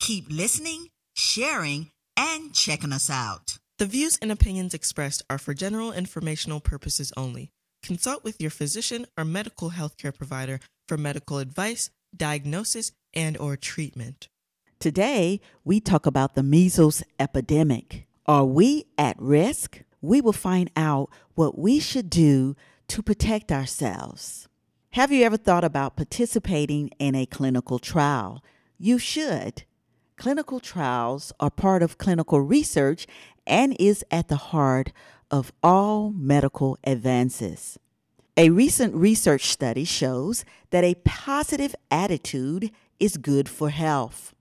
keep listening, sharing, and checking us out. The views and opinions expressed are for general informational purposes only. Consult with your physician or medical healthcare provider for medical advice, diagnosis, and or treatment. Today, we talk about the measles epidemic. Are we at risk? We will find out what we should do to protect ourselves. Have you ever thought about participating in a clinical trial? You should. Clinical trials are part of clinical research and is at the heart of all medical advances. A recent research study shows that a positive attitude is good for health.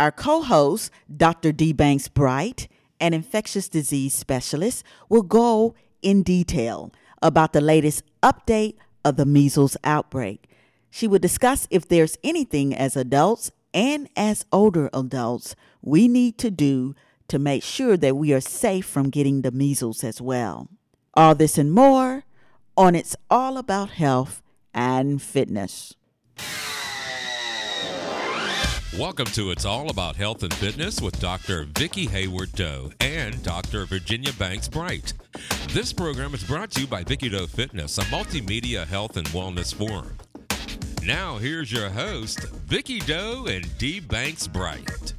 Our co host, Dr. D. Banks Bright, an infectious disease specialist, will go in detail about the latest update of the measles outbreak. She will discuss if there's anything as adults and as older adults we need to do to make sure that we are safe from getting the measles as well. All this and more on It's All About Health and Fitness. Welcome to It's All About Health and Fitness with Dr. Vicki Hayward Doe and Dr. Virginia Banks Bright. This program is brought to you by Vicky Doe Fitness, a multimedia health and wellness forum. Now, here's your host, Vicky Doe and D. Banks Bright.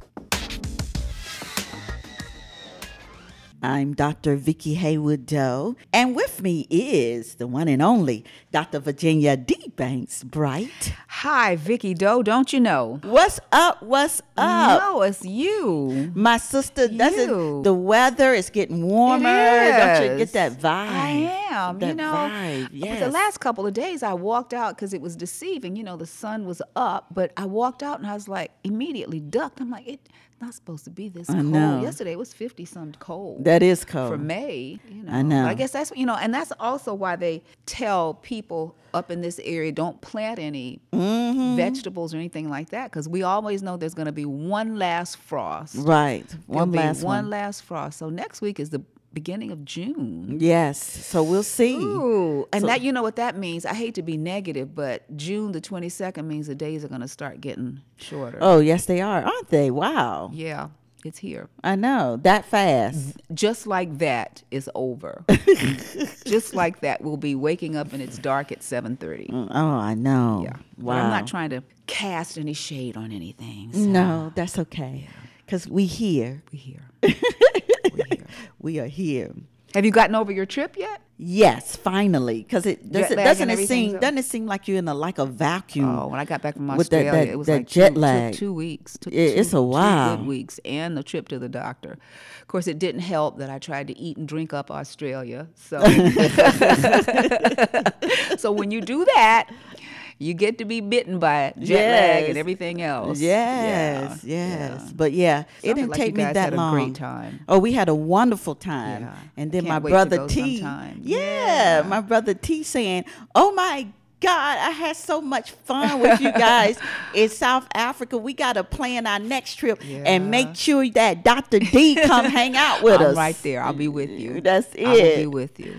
I'm Dr. Vicki Haywood Doe, and with me is the one and only Dr. Virginia D. Banks Bright. Hi, Vicky Doe. Don't you know? What's up? What's up? No, it's you. My sister, doesn't You. the weather is getting warmer? Don't you get that vibe? I am. That you know, vibe. But Yes. the last couple of days I walked out because it was deceiving. You know, the sun was up, but I walked out and I was like immediately ducked. I'm like, it's not supposed to be this I cold. know. Yesterday it was 50 some cold. that is cold. for May, you know. I know. I guess that's you know, and that's also why they tell people up in this area don't plant any Mm-hmm. vegetables or anything like that because we always know there's going to be one last frost. Right. One There'll last one one. last frost. So next week is the beginning of June. Yes. So we'll see. Ooh, and So- that you know what that means. I hate to be negative, but June the 22nd means the days are going to start getting shorter. Oh, yes, they are, aren't they? Wow. Yeah, it's here. I know. That fast. Just like that is over. Just like that, we'll be waking up and it's dark at 7:30. Mm, oh, I know. Yeah. But Wow. I'm not trying to cast any shade on anything. So No, that's okay. Yeah. Here. we here. we here. We are here. Have you gotten over your trip yet? Yes, finally. Because it doesn't, doesn't it seem so- doesn't it seem like you're in a like a vacuum? Oh, when I got back from With that- Australia, that- it was that like jet two, lag. Took two weeks. Two, it's a two while. good weeks, and the trip to the doctor. Of course, it didn't help that I tried to eat and drink up Australia. So, so when you do that, you get to be bitten by jet lag and everything else. Yes, Yeah, yes. yeah. But yeah, it didn't like take me that long. great time. Oh, we had a wonderful time. Yeah. And then my brother T. Yeah, Yeah. my brother T saying, "Oh my God, I had so much fun with you guys in South Africa. We got to plan our next trip and make sure that Dr. D come hang out with I'm us." right there. I'll be with you. That's it. I will be with you.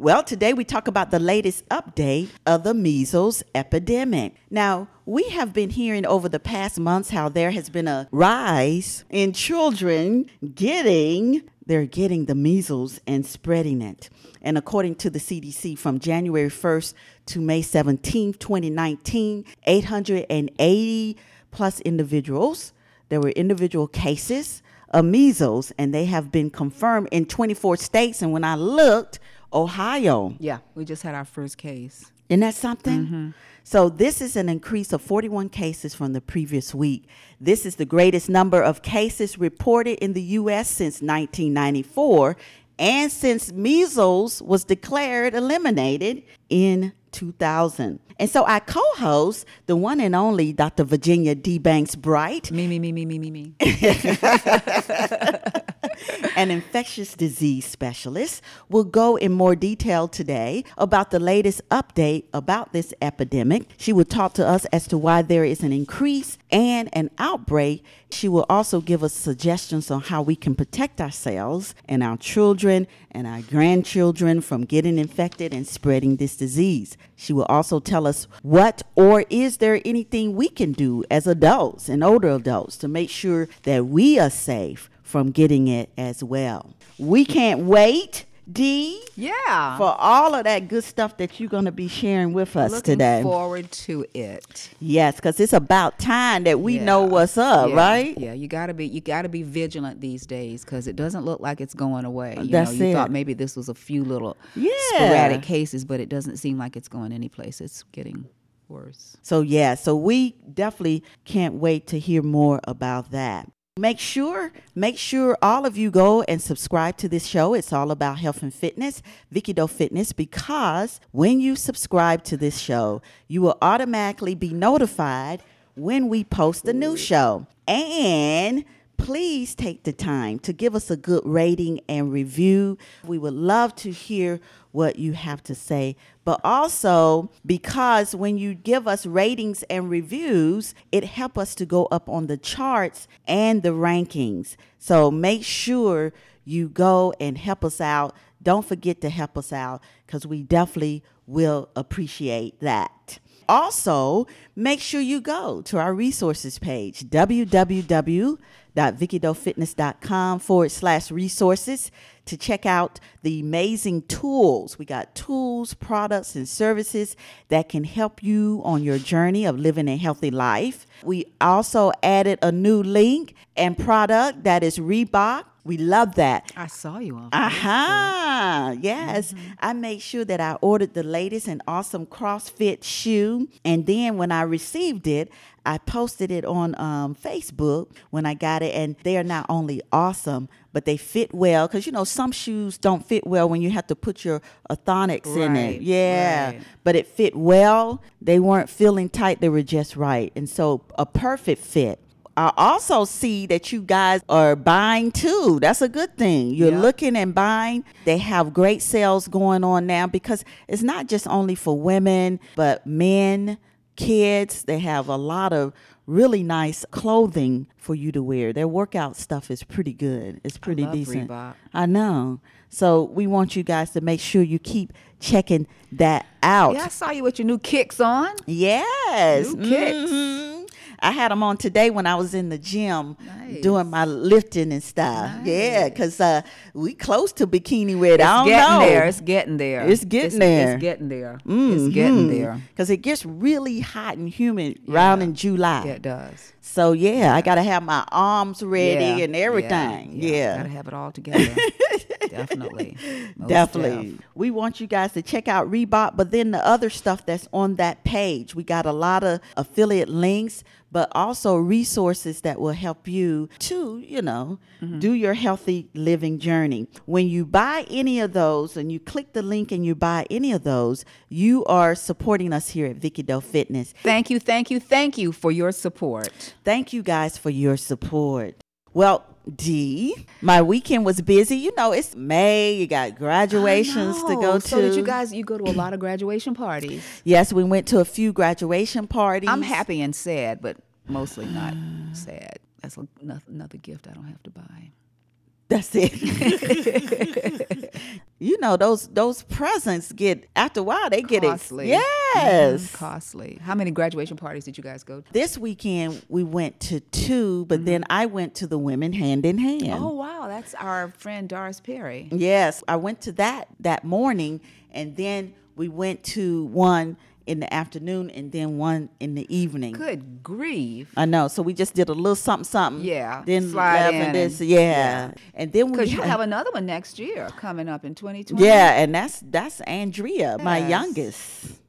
Well, today we talk about the latest update of the measles epidemic. Now, we have been hearing over the past months how there has been a rise in children getting they're getting the measles and spreading it. And according to the CDC from January 1st to May 17th, 2019, 880 plus individuals, there were individual cases of measles and they have been confirmed in 24 states and when I looked, Ohio. Yeah, we just had our first case. Isn't that something? Mm-hmm. So, this is an increase of 41 cases from the previous week. This is the greatest number of cases reported in the U.S. since 1994 and since measles was declared eliminated in 2000. And so I co host the one and only Dr. Virginia D. Banks Bright, Me, me, me, me, me, me, me. an infectious disease specialist, will go in more detail today about the latest update about this epidemic. She will talk to us as to why there is an increase and an outbreak. She will also give us suggestions on how we can protect ourselves and our children and our grandchildren from getting infected and spreading this disease. She will also tell us what or is there anything we can do as adults and older adults to make sure that we are safe from getting it as well. We can't wait, Dee, Yeah. for all of that good stuff that you're going to be sharing with us Looking today. forward to it. yes, because it's about time that we know what's up, Yeah, right? Yeah, you gotta be you gotta be vigilant these days because it doesn't look like it's going away. You That's know, you it. thought maybe this was a few little Yeah. sporadic cases, but it doesn't seem like it's going anyplace. It's getting worse. So yeah, so we definitely can't wait to hear more about that. Make sure, make sure all of you go and subscribe to this show. It's all about health and fitness, Vicky Doe Fitness, because when you subscribe to this show, you will automatically be notified when we post a new show. And please take the time to give us a good rating and review. We would love to hear what you have to say. But also, because when you give us ratings and reviews, it helps us to go up on the charts and the rankings. So make sure you go and help us out. Don't forget to help us out because we definitely will appreciate that. Also, make sure you go to our resources page, www.vickydofitness.com forward slash resources to check out the amazing tools. We got tools, products, and services that can help you on your journey of living a healthy life. We also added a new link and product that is Reebok. We love that. I saw you on. Uh huh. yes. I made sure that I ordered the latest and awesome CrossFit shoe. And then when I received it, I posted it on um, Facebook when I got it. And they are not only awesome, but they fit well. Because, you know, some shoes don't fit well when you have to put your orthotics in it. Yeah. right. But it fit well. They weren't feeling tight, they were just right. And so a perfect fit. I also see that you guys are buying too. That's a good thing. You're Yeah. looking and buying. They have great sales going on now because it's not just only for women, but men, kids. They have a lot of really nice clothing for you to wear. Their workout stuff is pretty good. It's pretty love decent. Reebok. I know. So we want you guys to make sure you keep checking that out. Yeah, I saw you with your new kicks on. Yes. New kicks. Mhm. I had them on today when I was in the gym Nice. doing my lifting and stuff. Yeah, because uh, we close to bikini weather. I It's don't getting know. there. It's getting there. It's getting there. It's getting there. It's getting there. Because it gets really hot and humid around in July. Yeah, it does. So, yeah, I got to have my arms ready Yeah, and everything. Yeah. Gotta have it all together. Definitely. Most Definitely. def. We want you guys to check out Reebok, but then the other stuff that's on that page. We got a lot of affiliate links, but also resources that will help you to, you know, Mm-hmm. do your healthy living journey. When you buy any of those and you click the link and you buy any of those, you are supporting us here at Vicky Doe Fitness. Thank you, thank you, thank you for your support. Thank you guys for your support. Well, D, my weekend was busy. You know, it's May. You got graduations to go to. So did you guys? You go to a lot of graduation parties. Yes, we went to a few graduation parties. I'm happy and sad, but mostly not sad. That's a, another gift I don't have to buy. That's it. you know those those presents get after a while they get ex- Costly. yes. Mhm, costly. How many graduation parties did you guys go to? This weekend we went to two, but then I went to the women hand in hand. Mm-hmm. Oh wow, that's our friend Doris Perry. Yes, I went to that that morning, and then we went to one in the afternoon, and then one in the evening. Good grief. I know. So we just did a little something, something. Yeah, Then slide in and this, and- yeah. yeah. And then we Because you have another one next year coming up in 2020. Yeah, and that's that's Andrea, my youngest.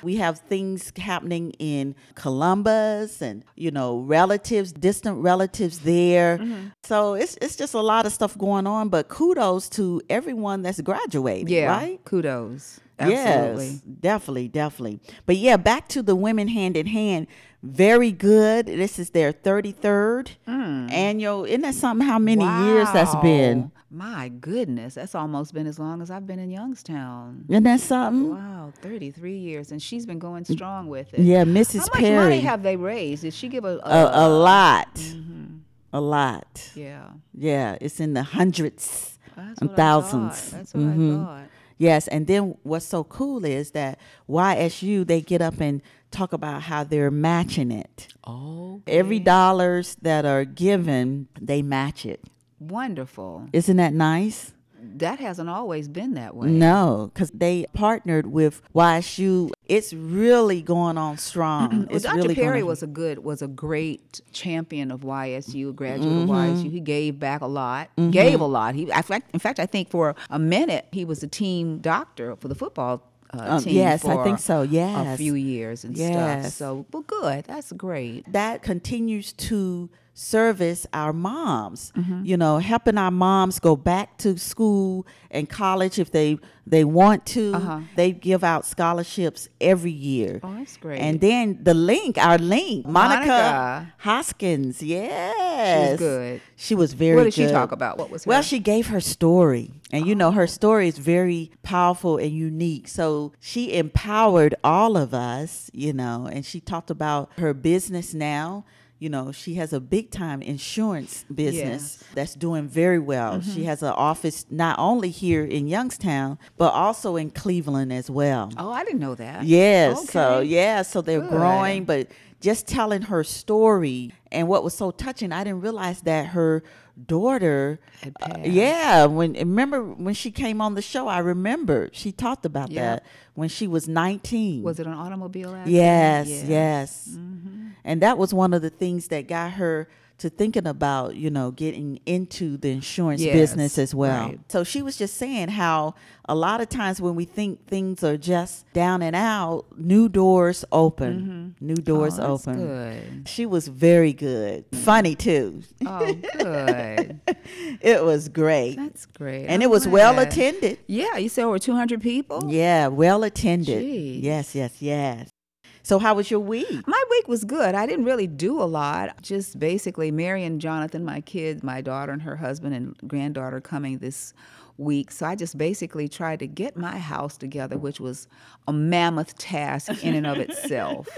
We have things happening in Columbus and you know, relatives, distant relatives there. Mm-hmm. So it's it's just a lot of stuff going on, but kudos to everyone that's graduating, Yeah. right? Kudos. Absolutely. Yes, definitely, definitely. But yeah, back to the women hand in hand. Very good. This is their 33rd mm. annual. Isn't that something how many years that's been? My goodness, that's almost been as long as I've been in Youngstown. Isn't that something? Wow, 33 years. And she's been going mm. strong with it. Yeah, Mrs. How much Perry. money have they raised? Did she give a. a, a lot. Mm-hmm. A lot. yeah. Yeah, it's in the hundreds and thousands. That's what Mhm. I mm-hmm. thought. Yes, and then what's so cool is that YSU they get up and talk about how they're matching it. Oh. Every dollars that are given, they match it. Wonderful. Isn't that nice? That hasn't always been that way. No, because they partnered with YSU. It's really going on strong. Well, it's Dr. really Perry was a good, was a great champion of YSU, a graduate Mm-hmm. of YSU. He gave back a lot, gave a lot. He, in fact, in fact, I think for a minute he was the team doctor for the football uh, Um, team. yes, I think so, Yes, a few years and stuff. So, well, good. That's great. that continues to service our moms Mm-hmm. you know helping our moms go back to school and college if they they want to Uh-huh. they give out scholarships every year Oh, that's great. and then the link our link monica, Monica. hoskins yes good. she was very What did she talk about? What was well she gave her story and you know her story is very powerful and unique so she empowered all of us you know and she talked about her business now you know she has a big time insurance business that's doing very well Mm-hmm. she has an office not only here in youngstown but also in cleveland as well Oh, I didn't know that. Yes. So yeah, so they're Good. growing, but just telling her story and what was so touching, I didn't realize that her daughter uh, yeah, when remember when she came on the show, I remember she talked about Yeah. that when she was 19. Was it an automobile accident? Yes, Yeah. yes. And that was one of the things that got her to thinking about, you know, getting into the insurance Yes, business as well. right. So she was just saying how a lot of times when we think things are just down and out, new doors open. Mm-hmm. New doors Oh, open. good. She was very good. Funny too. Oh, good. it was great. That's great. and I'm it was well attended. Yeah, you said over 200 people? Yeah, well attended. Jeez. Yes, yes, yes. So how was your week? My week was good. I didn't really do a lot. Just basically, Mary and Jonathan, my kids, my daughter and her husband and granddaughter coming this week. So I just basically tried to get my house together, which was a mammoth task in and of itself.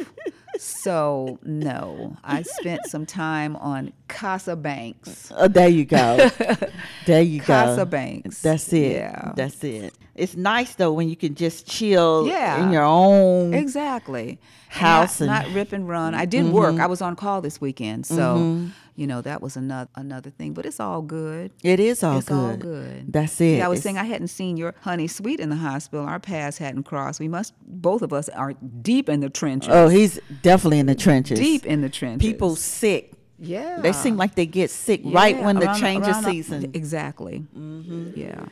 So, no, I spent some time on Casa Banks. Oh, there you go. there you Casa go. Casa Banks. That's it. Yeah. That's it. It's nice though when you can just chill Yeah. in your own Exactly. House not, and- Mm-hmm. not rip and run. I did work. I was on call this weekend, so you know that was another another thing. But it's all good. It is all it's good. all good. That's it. Yeah, I was It's- saying I hadn't seen your honey sweet in the hospital. Our paths hadn't crossed. We must both of us are deep in the trenches. Oh, he's definitely in the trenches. deep in the trenches. People sick. yeah, They seem like they get sick right Yeah, when the change of around season. Mm-hmm. Exactly. Yeah.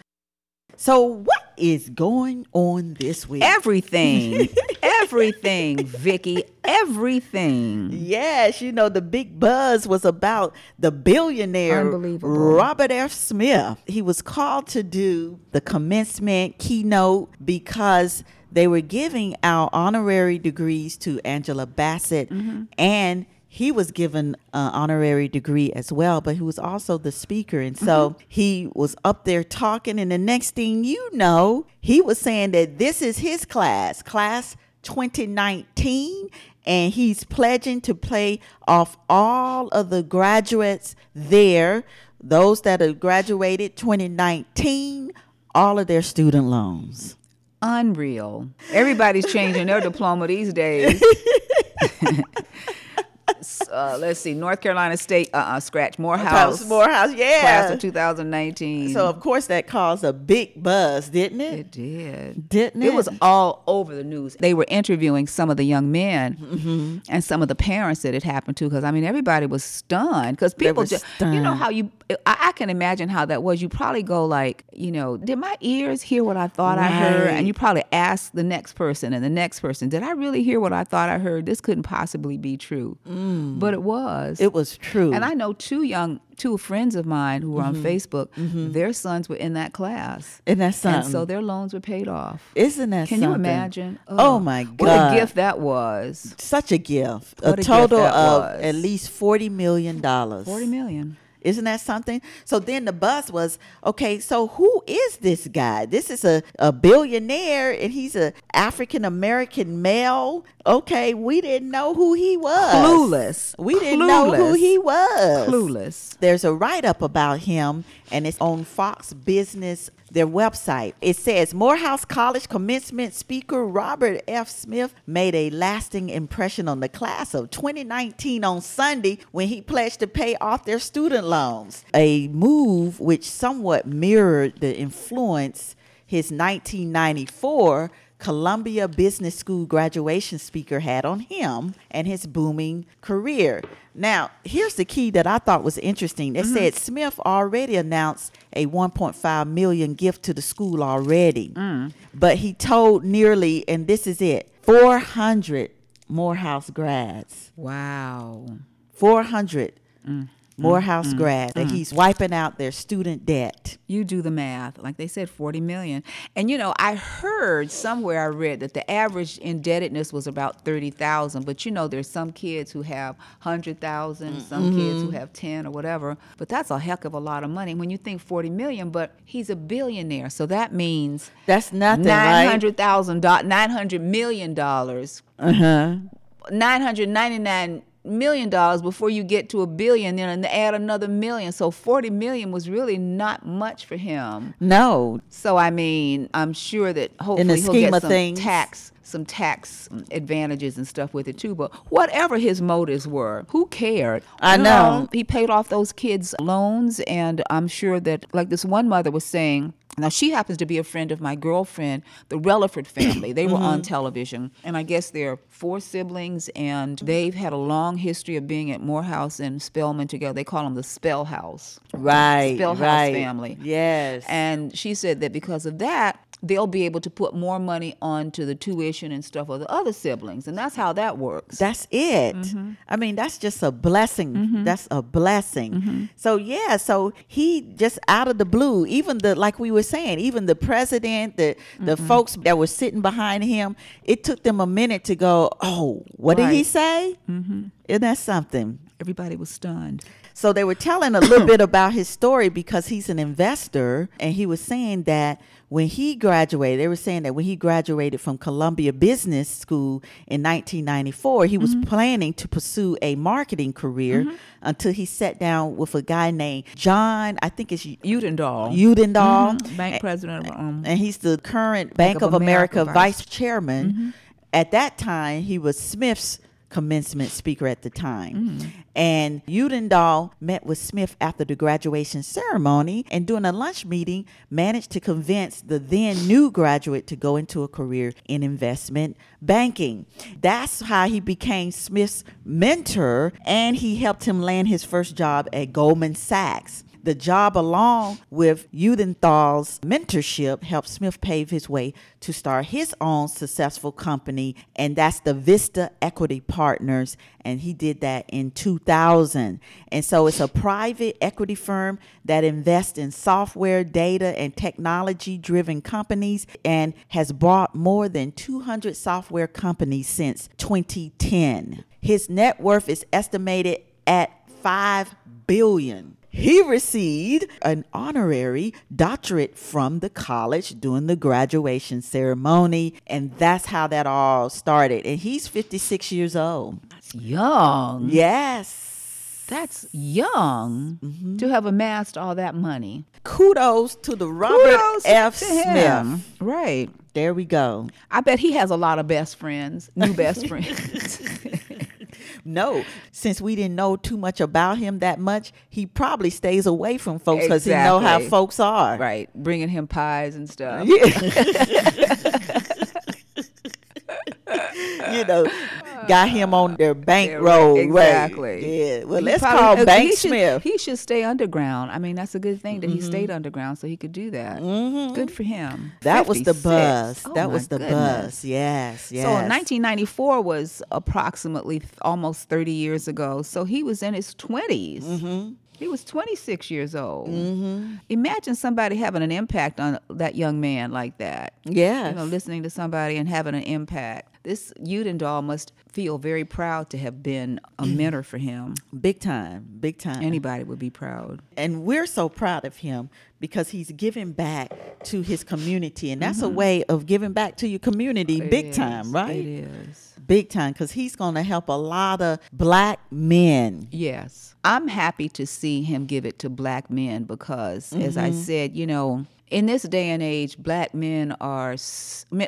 So what is going on this week? Everything. everything, Vicky. Everything. Yes, you know the big buzz was about the billionaire Robert F. Smith. He was called to do the commencement keynote because they were giving out honorary degrees to Angela Bassett Mm-hmm. and he was given an honorary degree as well, but he was also the speaker. And so Mm-hmm. he was up there talking. And the next thing you know, he was saying that this is his class, class 2019 and he's pledging to pay off all of the graduates there, those that have graduated 2019, all of their student loans. Unreal. Everybody's changing their diploma these days. uh, let's see, North Carolina State, uh, uh scratch Morehouse, Morehouse, yeah. class of 2019. So of course that caused a big buzz, didn't it? it did. Didn't It It was all over the news. They were interviewing some of the young men Mm-hmm. and some of the parents that it happened to. Because I mean, everybody was stunned. Because people just, you know, how you, I, I can imagine how that was. You probably go like, you know, did my ears hear what I thought I heard? And you probably ask the next person and the next person, did I really hear what I thought I heard? This couldn't possibly be true. but it was. It was true. and I know two young, two friends of mine who were Mm-hmm. on Facebook. Their sons were in that class, In that something. and so their loans were paid off. Isn't that Can you imagine? Oh, my God. What a gift that was! Such a gift. What a a total of was. at least $40 million. Forty million. Isn't that something? So then the buzz was, okay, so who is this guy? This is a, a billionaire and he's a African American male. Okay, we didn't know who he was. Clueless. We didn't know who he was. Clueless. There's a write up about him, and it's on Fox Business, their website. It says Morehouse College commencement speaker Robert F. Smith made a lasting impression on the class of 2019 on Sunday when he pledged to pay off their student loans. A move which somewhat mirrored the influence his 1994 Columbia Business School graduation speaker had on him and his booming career. Now, here's the key that I thought was interesting. It said mm-hmm. Smith already announced a 1.5 million gift to the school already. Mm. But he told nearly and this is it, 400 Morehouse grads. Wow. 400 mm. Morehouse mm-hmm. grad, that mm-hmm. he's wiping out their student debt. You do the math. Like they said, 40 million. And you know, I heard somewhere I read that the average indebtedness was about 30,000. But you know, there's some kids who have 100,000, some mm-hmm. kids who have 10 or whatever. But that's a heck of a lot of money when you think 40 million, but he's a billionaire. So that means That's nothing, $900,000, $900 million. Uh-huh. 999 million dollars before you get to a billion then and add another million. So 40 million was really not much for him. No, so i mean i'm sure that hopefully the he'll get of some things. tax some tax advantages and stuff with it too. But whatever his motives were who cared? I You know. he paid off those kids loans and i'm sure that like this one mother was saying now she happens to be a friend of my girlfriend, the Relaford family. They were on Mm-hmm. television, and I guess they're four siblings, and they've had a long history of being at Morehouse and Spelman together. They call them the Spell House, right, Spellhouse right. family. Yes. And she said that because of that, they'll be able to put more money onto the tuition and stuff of the other siblings, and that's how that works. That's it. Mm-hmm. I mean, that's just a blessing. That's a blessing. Mm-hmm. So yeah, so he just out of the blue, even the like we were saying, even the president, the the Mm-hmm. folks that were sitting behind him, it took them a minute to go, "Oh, what did he say?" Mm-hmm. Isn't that something? Everybody was stunned. So they were telling a little bit about his story because he's an investor, and he was saying that when he graduated, they were saying that when he graduated from Columbia Business School in 1994, he was planning to pursue a marketing career until he sat down with a guy named John, I think it's Utendahl, Utendahl, bank president of um, and he's the current Bank, of, America, vice, chairman. Mm-hmm. At that time, he was Smith's commencement speaker at the time. Mm. And Utendahl met with Smith after the graduation ceremony and during a lunch meeting managed to convince the then new graduate to go into a career in investment banking. That's how he became Smith's mentor and he helped him land his first job at Goldman Sachs. The job, along with Utendahl's mentorship, helped Smith pave his way to start his own successful company, and that's the Vista Equity Partners. And he did that in 2000. And so it's a private equity firm that invests in software, data, and technology driven companies and has bought more than 200 software companies since 2010. His net worth is estimated at 5 billion. He received an honorary doctorate from the college during the graduation ceremony, and that's how that all started. And he's 56 years old. That's young. Yes. That's young Mm-hmm. to have amassed all that money. Kudos to the Robert Kudos F. Smith. Right. There we go. I bet he has a lot of best friends, new best friends. No, since we didn't know too much about him that much, he probably stays away from folks because he know how folks are. right. Bringing him pies and stuff. you know, got him on their bank Yeah, right, exactly. Right. Yeah. Well, He let's probably- call uh, Bank he should, Smith. He should stay underground. I mean, that's a good thing that he Mm-hmm. stayed underground so he could do that. Good for him. that was the 56. buzz. Oh, that was the goodness. buzz. Yes. Yes. So 1994 was approximately almost 30 years ago. So he was in his 20s. Mm-hmm. He was 26 years old. Imagine somebody having an impact on that young man like that. Yeah. You know, listening to somebody and having an impact. This Utendahl must feel very proud to have been a mentor for him. Big time. Big time. Anybody would be proud. and we're so proud of him because he's giving back to his community and that's a way of giving back to your community It big is. time right It is. big time because he's going to help a lot of black men Yes. I'm happy to see him give it to black men because, as I Mm-hmm. said, you know, in this day and age, black men are,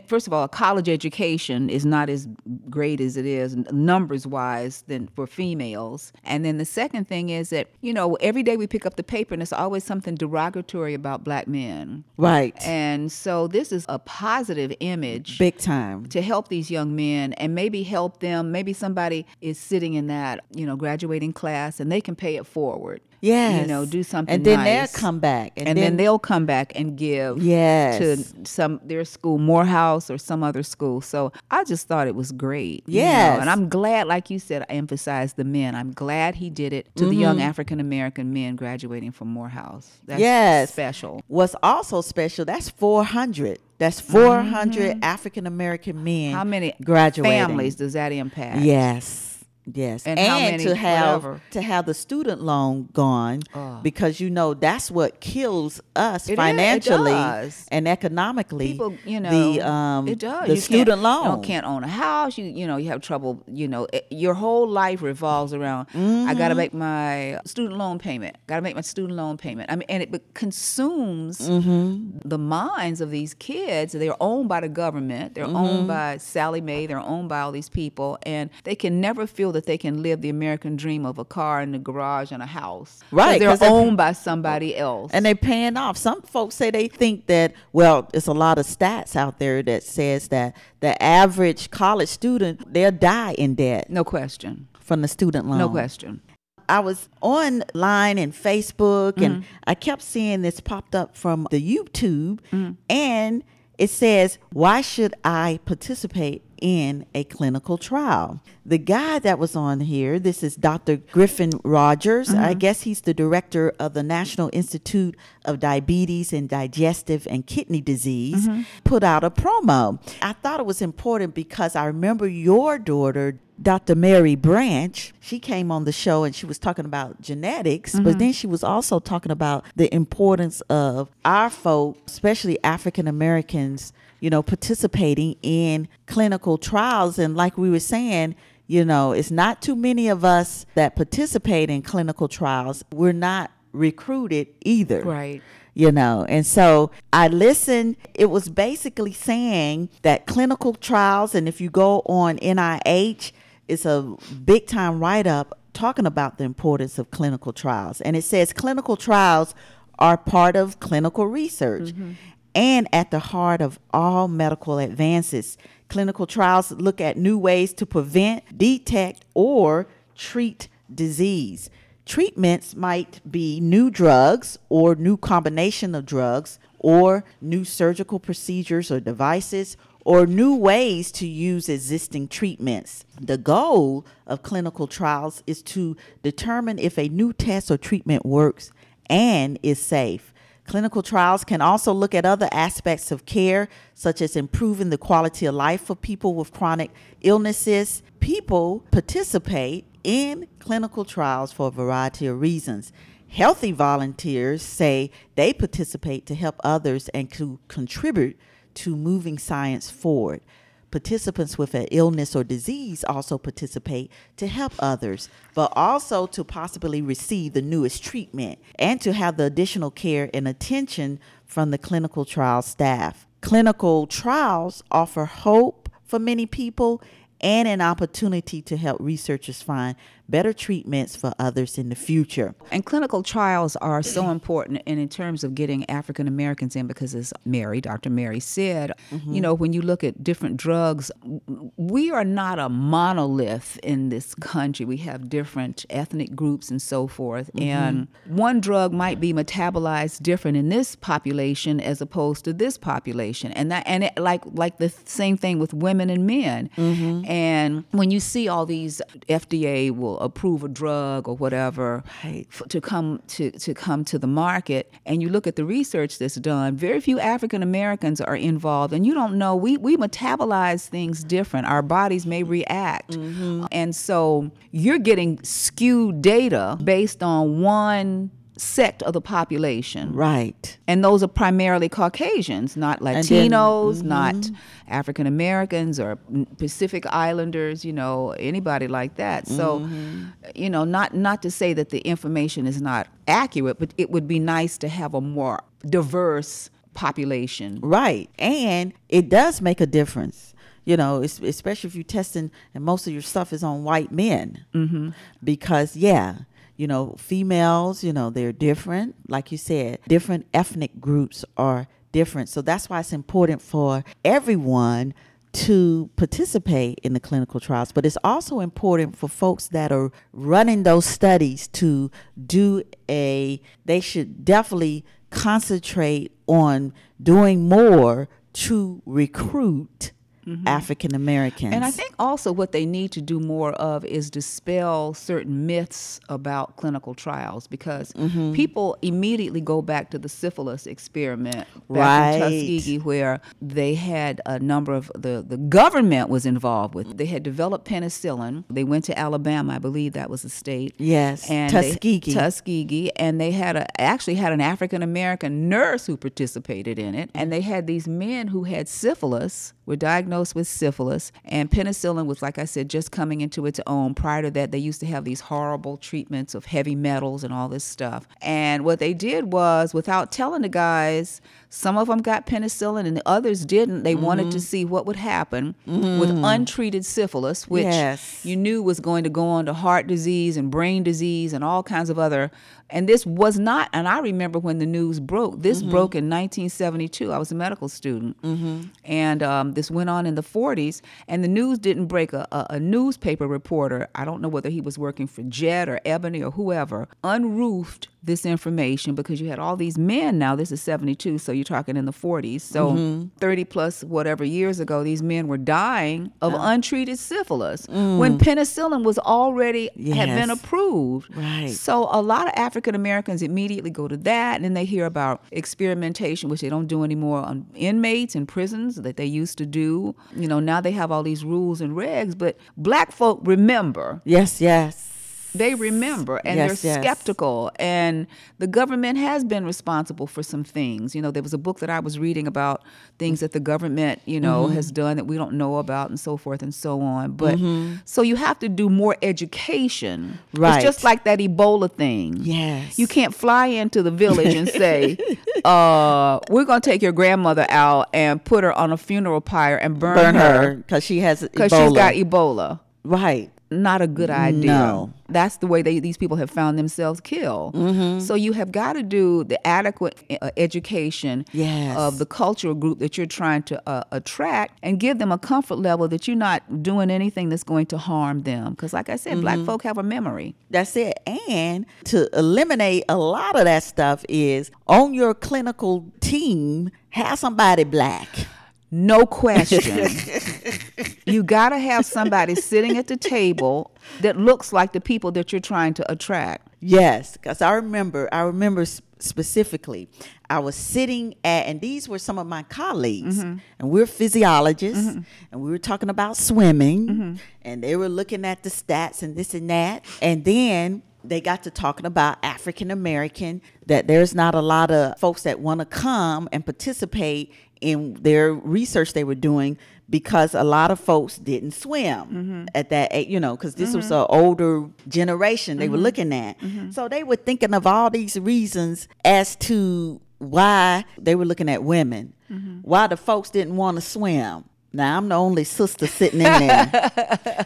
first of all, college education is not as great as it is numbers wise than for females. And then the second thing is that, you know, every day we pick up the paper and there's always something derogatory about black men. right And so this is a positive image big time to help these young men and maybe help them. Maybe somebody is sitting in that, you know, graduating class and they can pay it forward. Yes You know, do something and then nice. they'll come back And, then, they'll come back and give Yes. to some their school, Morehouse or some other school. So I just thought it was great. you know, And I'm glad, like you said, I emphasized the men. I'm glad he did it to the young African American men graduating from Morehouse. That's yes special. what's also special that's 400 that's 400 african american men Mm-hmm. How many graduating families does that impact? Yes. Yes. And how many- to have whatever. to have the student loan gone because you know that's what kills us it financially does. and economically. people you know the um it does the You student loan. you know, can't own a house you you know you have trouble you know it, your whole life revolves around i got to Mm-hmm. make my student loan payment got to make my student loan payment i mean and it consumes Mm-hmm. the minds of these kids they're owned by the government they're Mm-hmm. owned by Sallie Mae they're owned by all these people and they can never feel that they can live the american dream of a car in the garage and a house. Right. they're owned by somebody else and they're paying off. Some folks say they think that well, it's a lot of stats out there that says that the average college student they'll die in debt no question from the student loan. no question I was online and Facebook, and Mm-hmm. I kept seeing this popped up from the YouTube, Mm-hmm. and it says, "Why should I participate in a clinical trial?" The guy that was on here, this is Dr. Griffin Rodgers. Mm-hmm. I guess he's the director of the National Institute of Diabetes and Digestive and Kidney Disease. Mm-hmm. Put out a promo. I thought it was important because I remember your daughter. Dr. Mary Branch, she came on the show and she was talking about genetics, but then she was also talking about the importance of our folk, especially African Americans, you know, participating in clinical trials. And like we were saying, you know, it's not too many of us that participate in clinical trials. We're not recruited either Right. you know and so i listened it was basically saying that clinical trials and if you go on nih it's a big time write-up talking about the importance of clinical trials and it says clinical trials are part of clinical research mm-hmm. And at the heart of all medical advances clinical trials look at new ways to prevent detect or treat disease Treatments might be new drugs or new combination of drugs or new surgical procedures or devices or new ways to use existing treatments. The goal of clinical trials is to determine if a new test or treatment works and is safe. Clinical trials can also look at other aspects of care, such as improving the quality of life for people with chronic illnesses. People participate in clinical trials for a variety of reasons. Healthy volunteers say they participate to help others and to contribute to moving science forward. Participants with an illness or disease also participate to help others, but also to possibly receive the newest treatment and to have the additional care and attention from the clinical trial staff. Clinical trials offer hope for many people and an opportunity to help researchers find better treatments for others in the future. And clinical trials are so important and in terms of getting African Americans in because as Mary, Dr. Mary said, Mm-hmm. you know, when you look at different drugs, we are not a monolith in this country. We have different ethnic groups and so forth. Mm-hmm. And one drug might be metabolized different in this population as opposed to this population. And that and it, like like the same thing with women and men. Mm-hmm. And when you see all these FDA will approve a drug or whatever Right. f- to come to to come to the market and you look at the research that's done very few african americans are involved and you don't know we we metabolize things different. Our bodies may react. Mm-hmm. And so you're getting skewed data based on one sect of the population Right. and those are primarily Caucasians, not then- Latinos, not African Americans or Pacific Islanders, you know, anybody like that. So, you know, not not to say that the information is not accurate, but it would be nice to have a more diverse population. Right. And it does make a difference. You know, especially if you're testing and most of your stuff is on white men. Mm-hmm. Because, yeah, you know, females, you know, they're different. Like you said, different ethnic groups are different. So that's why it's important for everyone to participate in the clinical trials. But it's also important for folks that are running those studies to do a, they should definitely concentrate on doing more to recruit African Americans. Mm-hmm. And I think also what they need to do more of is dispel certain myths about clinical trials because Mm-hmm. people immediately go back to the syphilis experiment back Right. in Tuskegee where they had a number of the the government was involved with. They had developed penicillin. They went to Alabama, I believe that was the state. Yes, and they- Tuskegee. Tuskegee, and they had a actually had an African American nurse who participated in it, and they had these men who had syphilis, were diagnosed with syphilis, and penicillin was, like I said, just coming into its own. Prior to that, they used to have these horrible treatments of heavy metals and all this stuff. And what they did was, without telling the guys, some of them got penicillin and the others didn't. They wanted to mm-hmm. see what would happen with mm-hmm. untreated syphilis, which Yes. you knew was going to go on to heart disease and brain disease and all kinds of other. And this was not, and I remember when the news broke. This mm-hmm. broke in 1972. I was a medical student. And um, this went on in the 40s. And the news didn't break. A, a, a newspaper reporter, I don't know whether he was working for Jet or Ebony or whoever, unroofed this information because you had all these men now. This is 72, so you're talking in the 40s. So mm-hmm. 30 plus whatever years ago, these men were dying of untreated syphilis mm. when penicillin was already had been approved. Right. So a lot of African Americans immediately go to that, and then they hear about experimentation, which they don't do anymore on inmates in prisons that they used to do. You know, now they have all these rules and regs, but black folk remember yes, yes. They remember and Yes, they're yes. skeptical and the government has been responsible for some things you know there was a book that i was reading about things that the government you know Mm-hmm. has done that we don't know about and so forth and so on but Mm-hmm. so you have to do more education Right. it's just like that ebola thing Yes. you can't fly into the village and say uh, we're going to take your grandmother out and put her on a funeral pyre and burn, burn her because she has because she's got ebola right. Not a good idea. No. That's the way they, these people have found themselves killed. Mm-hmm. So you have got to do the adequate uh, education Yes. of the cultural group that you're trying to uh, attract and give them a comfort level that you're not doing anything that's going to harm them. Because, like I said, Mm-hmm. black folk have a memory. That's it. And to eliminate a lot of that stuff is on your clinical team, have somebody black. No question. you got to have somebody sitting at the table that looks like the people that you're trying to attract. Yes, because I remember, I remember specifically, I was sitting at, and these were some of my colleagues, mm-hmm. and we're physiologists, mm-hmm. and we were talking about swimming, mm-hmm. and they were looking at the stats and this and that, and then they got to talking about African American, that there's not a lot of folks that want to come and participate in their research they were doing because a lot of folks didn't swim mm-hmm. at that age, you know, because this was mm-hmm. an older generation they were mm-hmm. looking at. So they were thinking of all these reasons as to why they were looking at women, why the folks didn't want to swim. Now I'm the only sister sitting in there,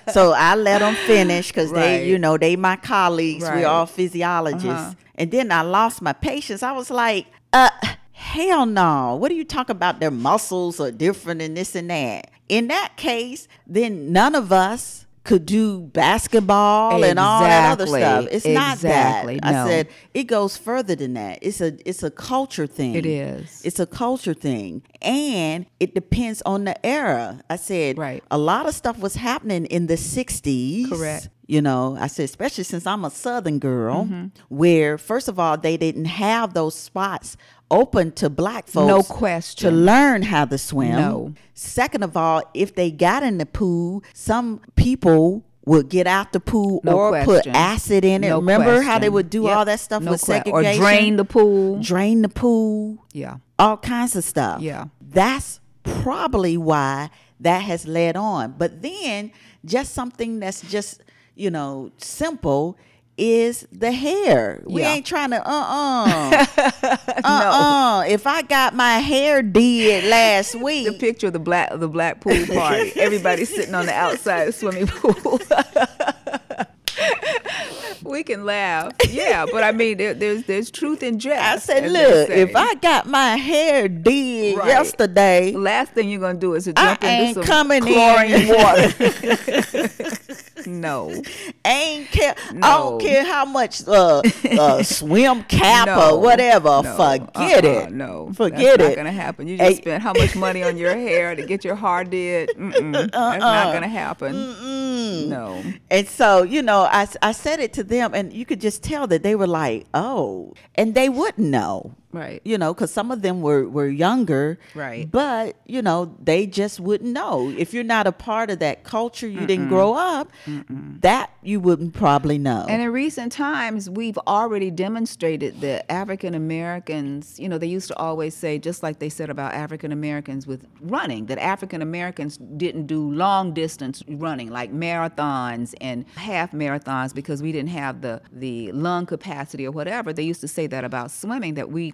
so I let them finish because Right. they, you know, they my colleagues. Right. We're all physiologists, Uh-huh. and then I lost my patience. I was like, uh, hell no. What are you talking about? Their muscles are different and this and that. In that case, then none of us could do basketball and all that other stuff. It's Exactly. not that. I said it goes further than that. It's a it's a culture thing. It is. It's a culture thing. And it depends on the era. I said Right. a lot of stuff was happening in the 60s. Correct. You know, I said, especially since I'm a Southern girl, Mm-hmm. where, first of all, they didn't have those spots open to black folks. No question To learn how to swim. No. Second of all, if they got in the pool, some people would get out the pool No or put acid in it. No Remember how they would do Yep. all that stuff No with que- segregation? Or drain the pool. Drain the pool Yeah. all kinds of stuff. Yeah. That's probably why that has led on. But then just something that's just, you know, simple is the hair. We Yeah. ain't trying to uh uh uh uh. If I got my hair did last week, The picture of the black the black pool party. Everybody sitting on the outside swimming pool. we can laugh, yeah, but I mean, there, there's there's truth in jest. I said, look, if I got my hair did Right. yesterday, last thing you're gonna do is to I jump into some coming chlorine in. water. No, ain't care. I don't care how much uh, uh swim cap No. or whatever. No. Forget Uh-uh, it. No, forget that's it. not gonna happen. You just Hey. spent how much money on your hair to get your hair did? Mm-mm. That's Uh-uh. not gonna happen. No. And so, you know, I, I said it to them, and you could just tell that they were like, oh, and they wouldn't know. Right. You know, because some of them were, were younger. Right. But, you know, they just wouldn't know. If you're not a part of that culture, you didn't grow up, that you wouldn't probably know. And in recent times, we've already demonstrated that African Americans, you know, they used to always say, just like they said about African Americans with running, that African Americans didn't do long distance running, like marathons and half marathons, because we didn't have the, the lung capacity or whatever. They used to say that about swimming, that we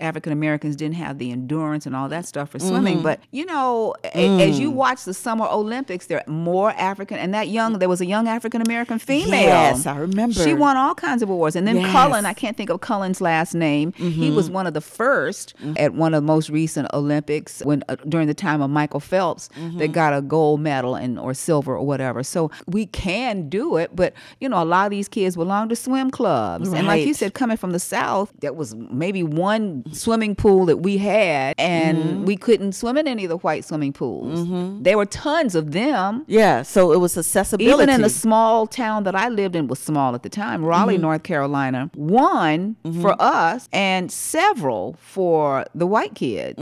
African Americans didn't have the endurance and all that stuff for Mm-hmm. swimming. But you know, a- Mm. as you watch the Summer Olympics, there are more African, and that young, there was a young African American female. Yes, I remember. She won all kinds of awards. And then Yes. Cullen, I can't think of Cullen's last name. He was one of the 1st at one of the most recent Olympics when uh, during the time of Michael Phelps that got a gold medal and or silver or whatever. So we can do it, but you know, a lot of these kids belong to swim clubs. And like you said, coming from the South, that was maybe one swimming pool that we had, and mm-hmm. we couldn't swim in any of the white swimming pools. Mm-hmm. There were tons of them. yeah, so it was accessibility. Even in the small town that I lived in was small at the time, Raleigh, mm-hmm. North Carolina, one for us and several for the white kids.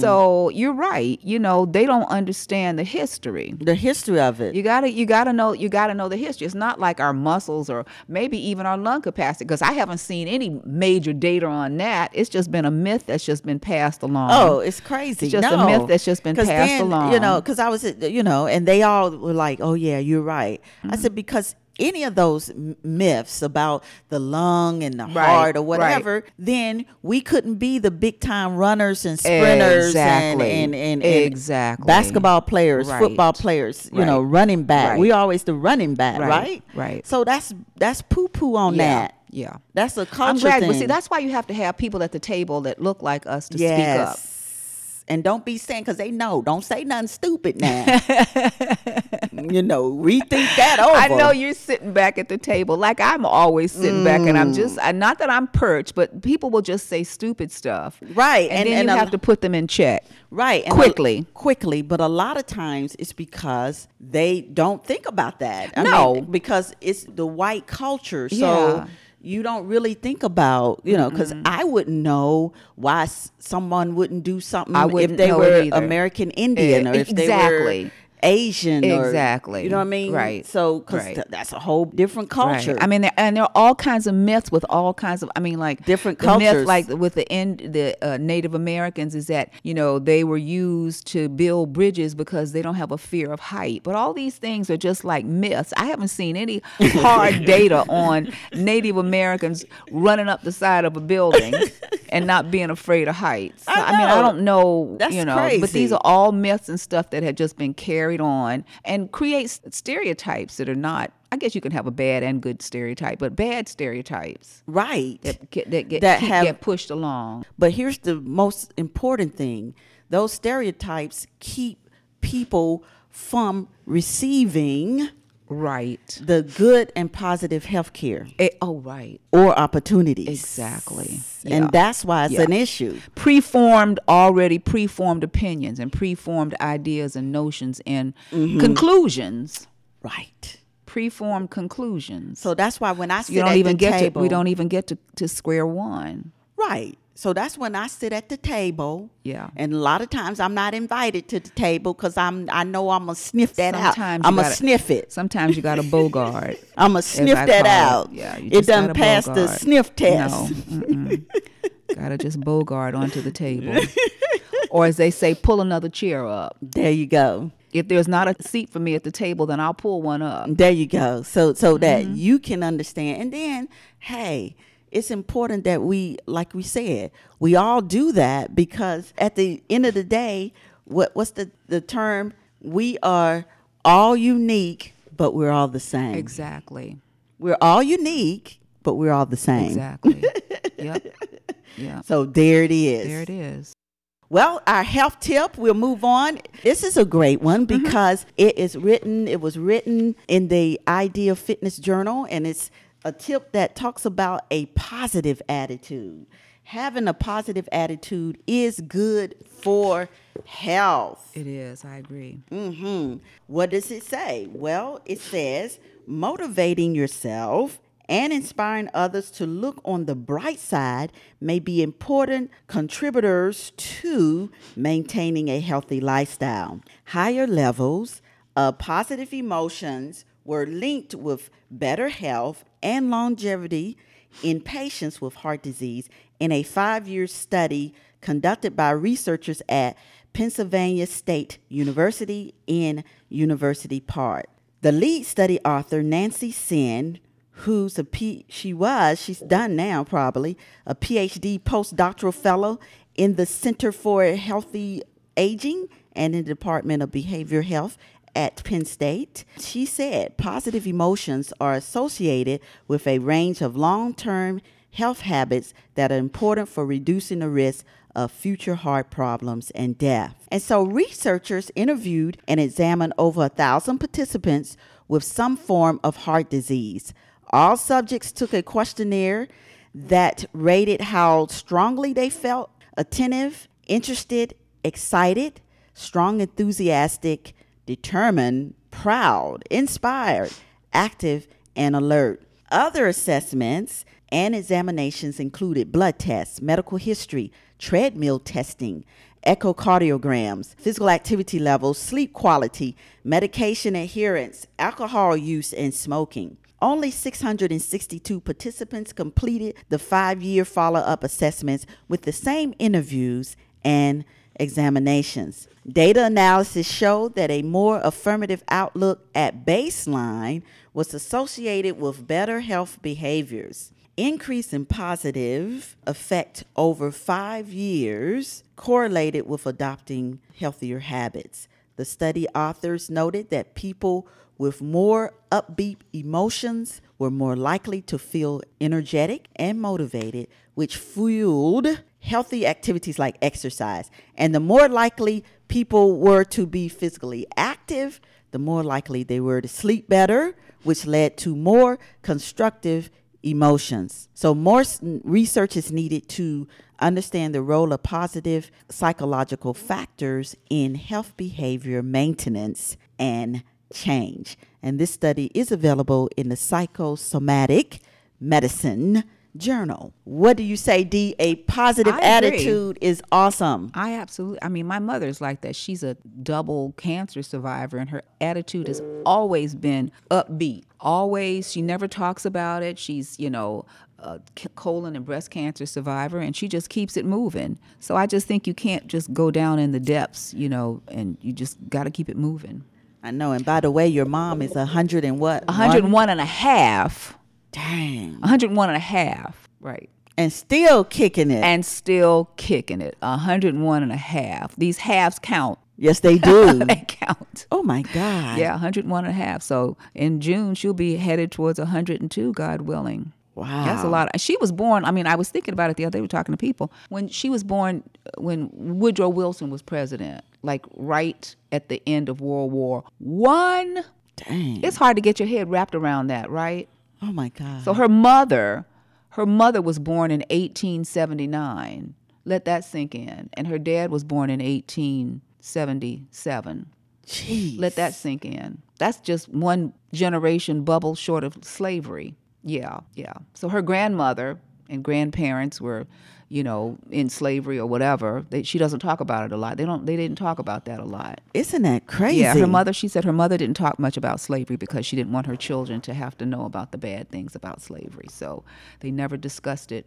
So you're right. You know, they don't understand the history. the history of it. You gotta, you gotta know, you gotta know the history. It's not like our muscles or maybe even our lung capacity, because I haven't seen any major data on that. It's just been a myth that's just been passed along. Oh, it's crazy. It's just a myth that's just been passed then, along. You know, because I was, you know, and they all were like, "Oh yeah, you're right." I Mm-hmm. said because any of those myths about the lung and the Right, heart or right. whatever, then we couldn't be the big time runners and sprinters Exactly. and, and, and, and Exactly. basketball players, Right. football players, you know, running back. Right. We always the running back, Right, right? right. So that's that's poo poo on Yeah, that. Yeah. That's a culture I'm glad, thing. but see, that's why you have to have people at the table that look like us to yes. speak up. And don't be saying because they know. Don't say nothing stupid now. you know, rethink that over. I know you're sitting back at the table like I'm always sitting back, and I'm mm. just not that I'm perched, but people will just say stupid stuff, Right, And, and- then and you a- have to put them in check. right and a- quickly. quickly. But a lot of times it's because they don't think about that. I No. mean, because it's the white culture. So. Yeah. You don't really think about, you know, because I wouldn't know why someone wouldn't do something if they were. American Indian or if they exactly. were Asian or Exactly. you know what I mean? Right. So because Right. that's a whole different culture. Right. I mean, there, and there are all kinds of myths with all kinds of. I mean, like Different the myth, cultures. like with the end, the uh, Native Americans is that you know they were used to build bridges because they don't have a fear of height. But all these things are just like myths. I haven't seen any hard data on Native Americans running up the side of a building and not being afraid of heights. I mean, I don't know, That's you know, but these are all myths and stuff that had just been carried on and creates stereotypes that are not. I guess you can have a bad and good stereotype, but bad stereotypes right. that get that get, That have- get pushed along. But here's the most important thing those stereotypes keep people from receiving Right. the good and positive health care Eh, oh, right. or opportunities. Exactly. And that's why it's Yeah. an issue. preformed already preformed opinions and preformed ideas and notions and Mm-hmm. conclusions Right. preformed conclusions So that's why when I sit you don't at even the get table, to we don't even get to, to square one Right. So that's when I sit at the table. Yeah. And a lot of times I'm not invited to the table because I'm I know I'm gonna sniff that out. Sometimes you I'm gonna sniff it. sometimes you got a bogard I'm gonna sniff that out. it. yeah you it doesn't pass the sniff test. no gotta just bogard onto the table or as they say pull another chair up There you go. if there's not a seat for me at the table then i'll pull one up There you go. So so that Mm-hmm. you can understand. And then, hey, it's important that we, like we said, we all do that because at the end of the day, what what's the the term? We are all unique, but we're all the same. exactly We're all unique, but we're all the same. exactly yep yeah So there it is. There it is. Well, our health tip, we'll move on. This is a great one Mm-hmm. because it is written, it was written in the Idea Fitness Journal, and it's a tip that talks about a positive attitude. Having a positive attitude is good for health. It is. I agree. hmm What does it say? Well, it says motivating yourself and inspiring others to look on the bright side may be important contributors to maintaining a healthy lifestyle. Higher levels of positive emotions were linked with better health and longevity in patients with heart disease in a five year study conducted by researchers at Pennsylvania State University in University Park. The lead study author, Nancy Sin, who's a P, she was, she's done now probably, a PhD postdoctoral fellow in the Center for Healthy Aging and in the Department of Behavioral Health at Penn State. She said positive emotions are associated with a range of long term health habits that are important for reducing the risk of future heart problems and death. And so researchers interviewed and examined over a thousand participants with some form of heart disease. All subjects took a questionnaire that rated how strongly they felt attentive, interested, excited, strong, enthusiastic, determined, proud, inspired, active, and alert. Other assessments and examinations included blood tests, medical history, treadmill testing, echocardiograms, physical activity levels, sleep quality, medication adherence, alcohol use, and smoking. Only 662 participants completed the five year follow up assessments with the same interviews and examinations. Data analysis showed that a more affirmative outlook at baseline was associated with better health behaviors. Increase in positive effect over five years correlated with adopting healthier habits. The study authors noted that people with more upbeat emotions were more likely to feel energetic and motivated, which fueled healthy activities like exercise. And the more likely people were to be physically active, the more likely they were to sleep better, which led to more constructive emotions. So, more research is needed to understand the role of positive psychological factors in health behavior maintenance and change. And this study is available in the Psychosomatic Medicine Journal. What do you say, D? A positive attitude is awesome. I absolutely. I mean, my mother's like that. She's a double cancer survivor, and her attitude has always been upbeat. Always, she never talks about it. She's, you know, a colon and breast cancer survivor, and she just keeps it moving. So I just think you can't just go down in the depths, you know, and you just got to keep it moving. I know. And by the way, your mom is a hundred and what? 101 and a half. Dang. 101 and a half. Right. And still kicking it. and still kicking it. 101 and a half. These halves count. yes, they do. they count. oh my God. Yeah, 101 and a half. So in June, she'll be headed towards 102, God willing. Wow. That's a lot. She was born, I mean, I was thinking about it the other day, we were talking to people. When she was born, when Woodrow Wilson was president, like right at the end of World War One. Dang. It's hard to get your head wrapped around that, right? oh my God. So her mother, her mother was born in 1879. Let that sink in. And her dad was born in 1877. Jeez. Let that sink in. That's just one generation bubble short of slavery. Yeah, yeah. So her grandmother and grandparents were, you know, in slavery or whatever. They, she doesn't talk about it a lot. They don't. They didn't talk about that a lot. Isn't that crazy? Yeah, her mother. She said her mother didn't talk much about slavery because she didn't want her children to have to know about the bad things about slavery. So they never discussed it.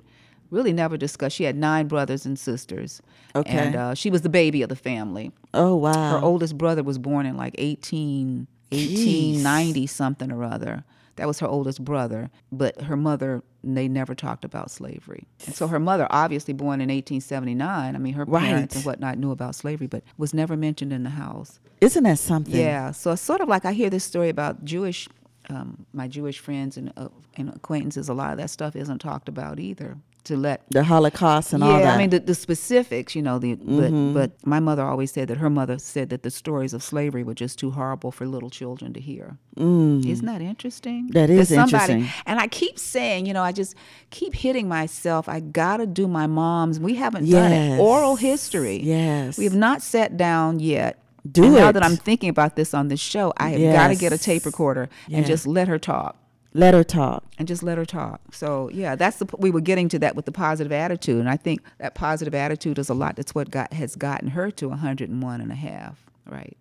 Really, never discussed. She had nine brothers and sisters. Okay. And uh, she was the baby of the family. Oh wow. Her oldest brother was born in like 18, 1890 something or other. That was her oldest brother. But her mother, they never talked about slavery. And so her mother, obviously born in 1879, I mean, her parents Right. and whatnot knew about slavery, but was never mentioned in the house. Isn't that something? Yeah. So it's sort of like I hear this story about Jewish, um, my Jewish friends and, uh, and acquaintances. A lot of that stuff isn't talked about either. To let The Holocaust and yeah, all that. Mm-hmm. I mean the, the specifics, you know. The but but my mother always said that her mother said that the stories of slavery were just too horrible for little children to hear. Isn't that interesting? Mm. That is somebody- interesting. And I keep saying, you know, I just keep hitting myself. I gotta do my mom's. We haven't done it. Oral history. Yes. we have not sat down yet. Do and Now that I'm thinking about this on this show, I have got to get a tape recorder and Yes. just let her talk Let her talk. and just let her talk. So yeah, that's the we were getting to that with the positive attitude, and I think that positive attitude is a lot. That's what got has gotten her to 101 and a half. Right.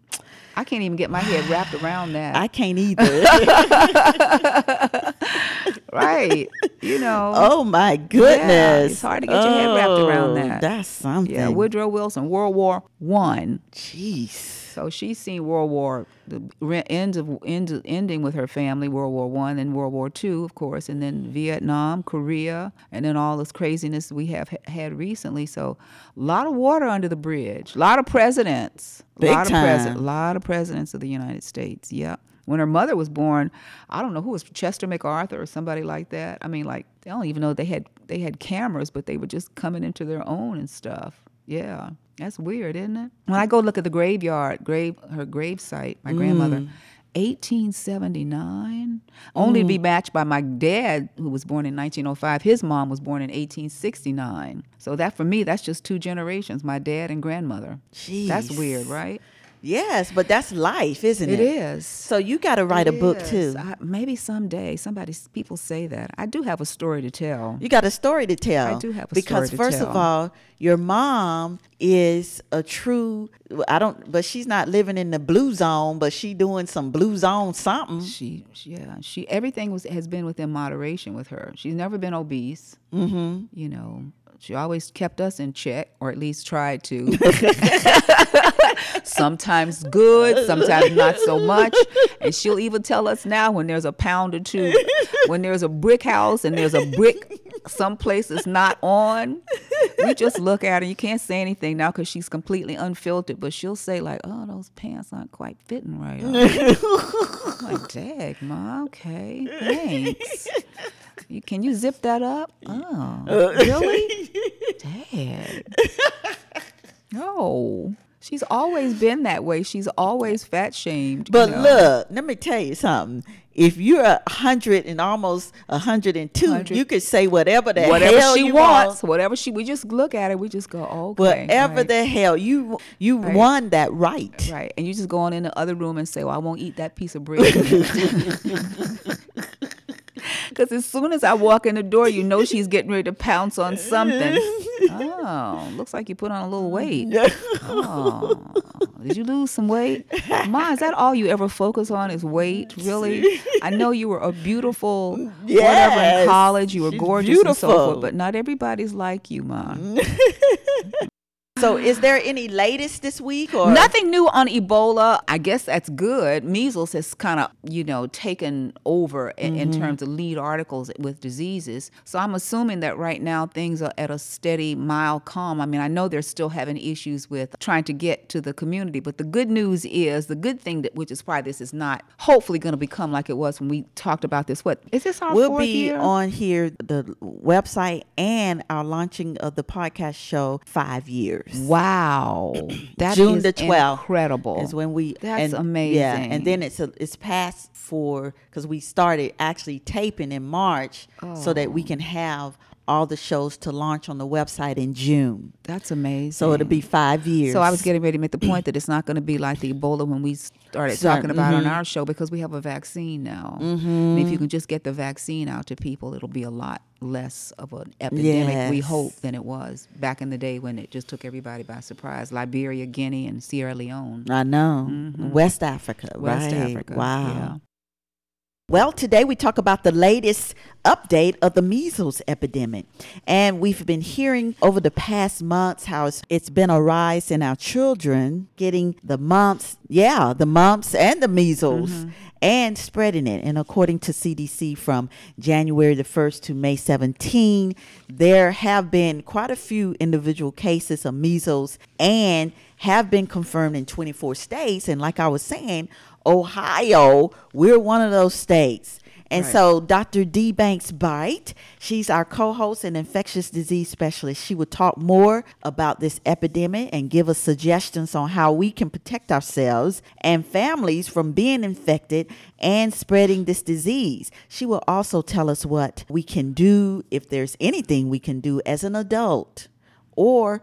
I can't even get my head wrapped around that. I can't either. right. You know. oh my goodness. it's hard to get your head wrapped around Oh, that. That's something. yeah. Woodrow Wilson, World War One. Jeez. So she's seen World War the re- end of end, ending with her family, World War One, and World War Two, of course, and then Vietnam, Korea, and then all this craziness we have ha- had recently. So a lot of water under the bridge, a lot of presidents, a Big lot of time. a lot of presidents of the United States. Yep. When her mother was born, I don't know who was Chester MacArthur or somebody like that. I mean, like they don't even know they had they had cameras, but they were just coming into their own and stuff. Yeah, that's weird, isn't it? When I go look at the graveyard, grave her grave site, my grandmother, mm. 1879, only to be mm. matched by my dad, who was born in 1905. His mom was born in 1869. So that for me, that's just two generations, my dad and grandmother. That's weird, right? Yes, but that's life, isn't it? It is. So you got to write a book is. too. I, maybe someday. Somebody, people say that. I do have a story to tell. You got a story to tell. I do have a because story to first of all, your mom is a true. I don't, but she's not living in the blue zone. But she doing some blue zone something. She, she- yeah, she everything was has been within moderation with her. She's never been obese. Mm-hmm. You know, she always kept us in check, or at least tried to. sometimes good, sometimes not so much. And she'll even tell us now when there's a pound or two, when there's a brick house and there's a brick someplace that's not on. We just look at her. You can't say anything now because she's completely unfiltered, but she'll say like, "Oh, those pants aren't quite fitting right." Like, "Dag, ma, okay, thanks." You, can you zip that up? Oh, uh, really? Dad. No. She's always been that way. She's always fat shamed. you But know. look, let me tell you something. If you're a hundred and almost a hundred and two, you could say whatever the whatever hell she you wants, want. whatever she, we just look at it. We just go, okay, Whatever right, the hell you you Right. won that right. right, and you just go on in the other room and say, well, I won't eat that piece of bread. Because as soon as I walk in the door, you know she's getting ready to pounce on something. Oh, looks like you put on a little weight. Oh, did you lose some weight? Ma, is that all you ever focus on is weight? Really? I know you were a beautiful whatever in college. You were gorgeous and so forth, but not everybody's like you, Ma. So, is there any latest this week or Nothing new on Ebola. I guess that's good. Measles has kind of, you know, taken over in, in terms of lead articles with diseases. So I'm assuming that right now things are at a steady, mild calm. I mean, I know they're still having issues with trying to get to the community, but the good news is the good thing that, which is why this is not hopefully going to become like it was when we talked about this. What is this our We'll be year? on here, the website, and our launching of the podcast show five years. Wow, that June is the 12th incredible. is when we That's and, amazing. Yeah, and then it's a, it's past for because we started actually taping in March oh. so that we can have all the shows to launch on the website in June. That's amazing. So it'll be five years. So I was getting ready to make the point that it's not going to be like the Ebola when we started Start- talking about mhm. on our show because we have a vaccine now. And if you can just get the vaccine out to people, it'll be a lot less of an epidemic, we hope, than it was back in the day when it just took everybody by surprise. Liberia, Guinea, and Sierra Leone. I know West Africa, Mm-hmm. West right? Africa. Wow. Yeah. Well, today we talk about the latest update of the measles epidemic. And we've been hearing over the past months how it's, it's been a rise in our children getting the mumps, yeah, the mumps and the measles. Mm-hmm. And spreading it. And according to CDC, from January the 1st to May 17, there have been quite a few individual cases of measles and have been confirmed in 24 states. And like I was saying, Ohio, we're one of those states. And so Dr. D. Banks Bite, she's our co-host and infectious disease specialist. She will talk more about this epidemic and give us suggestions on how we can protect ourselves and families from being infected and spreading this disease. She will also tell us what we can do if there's anything we can do as an adult or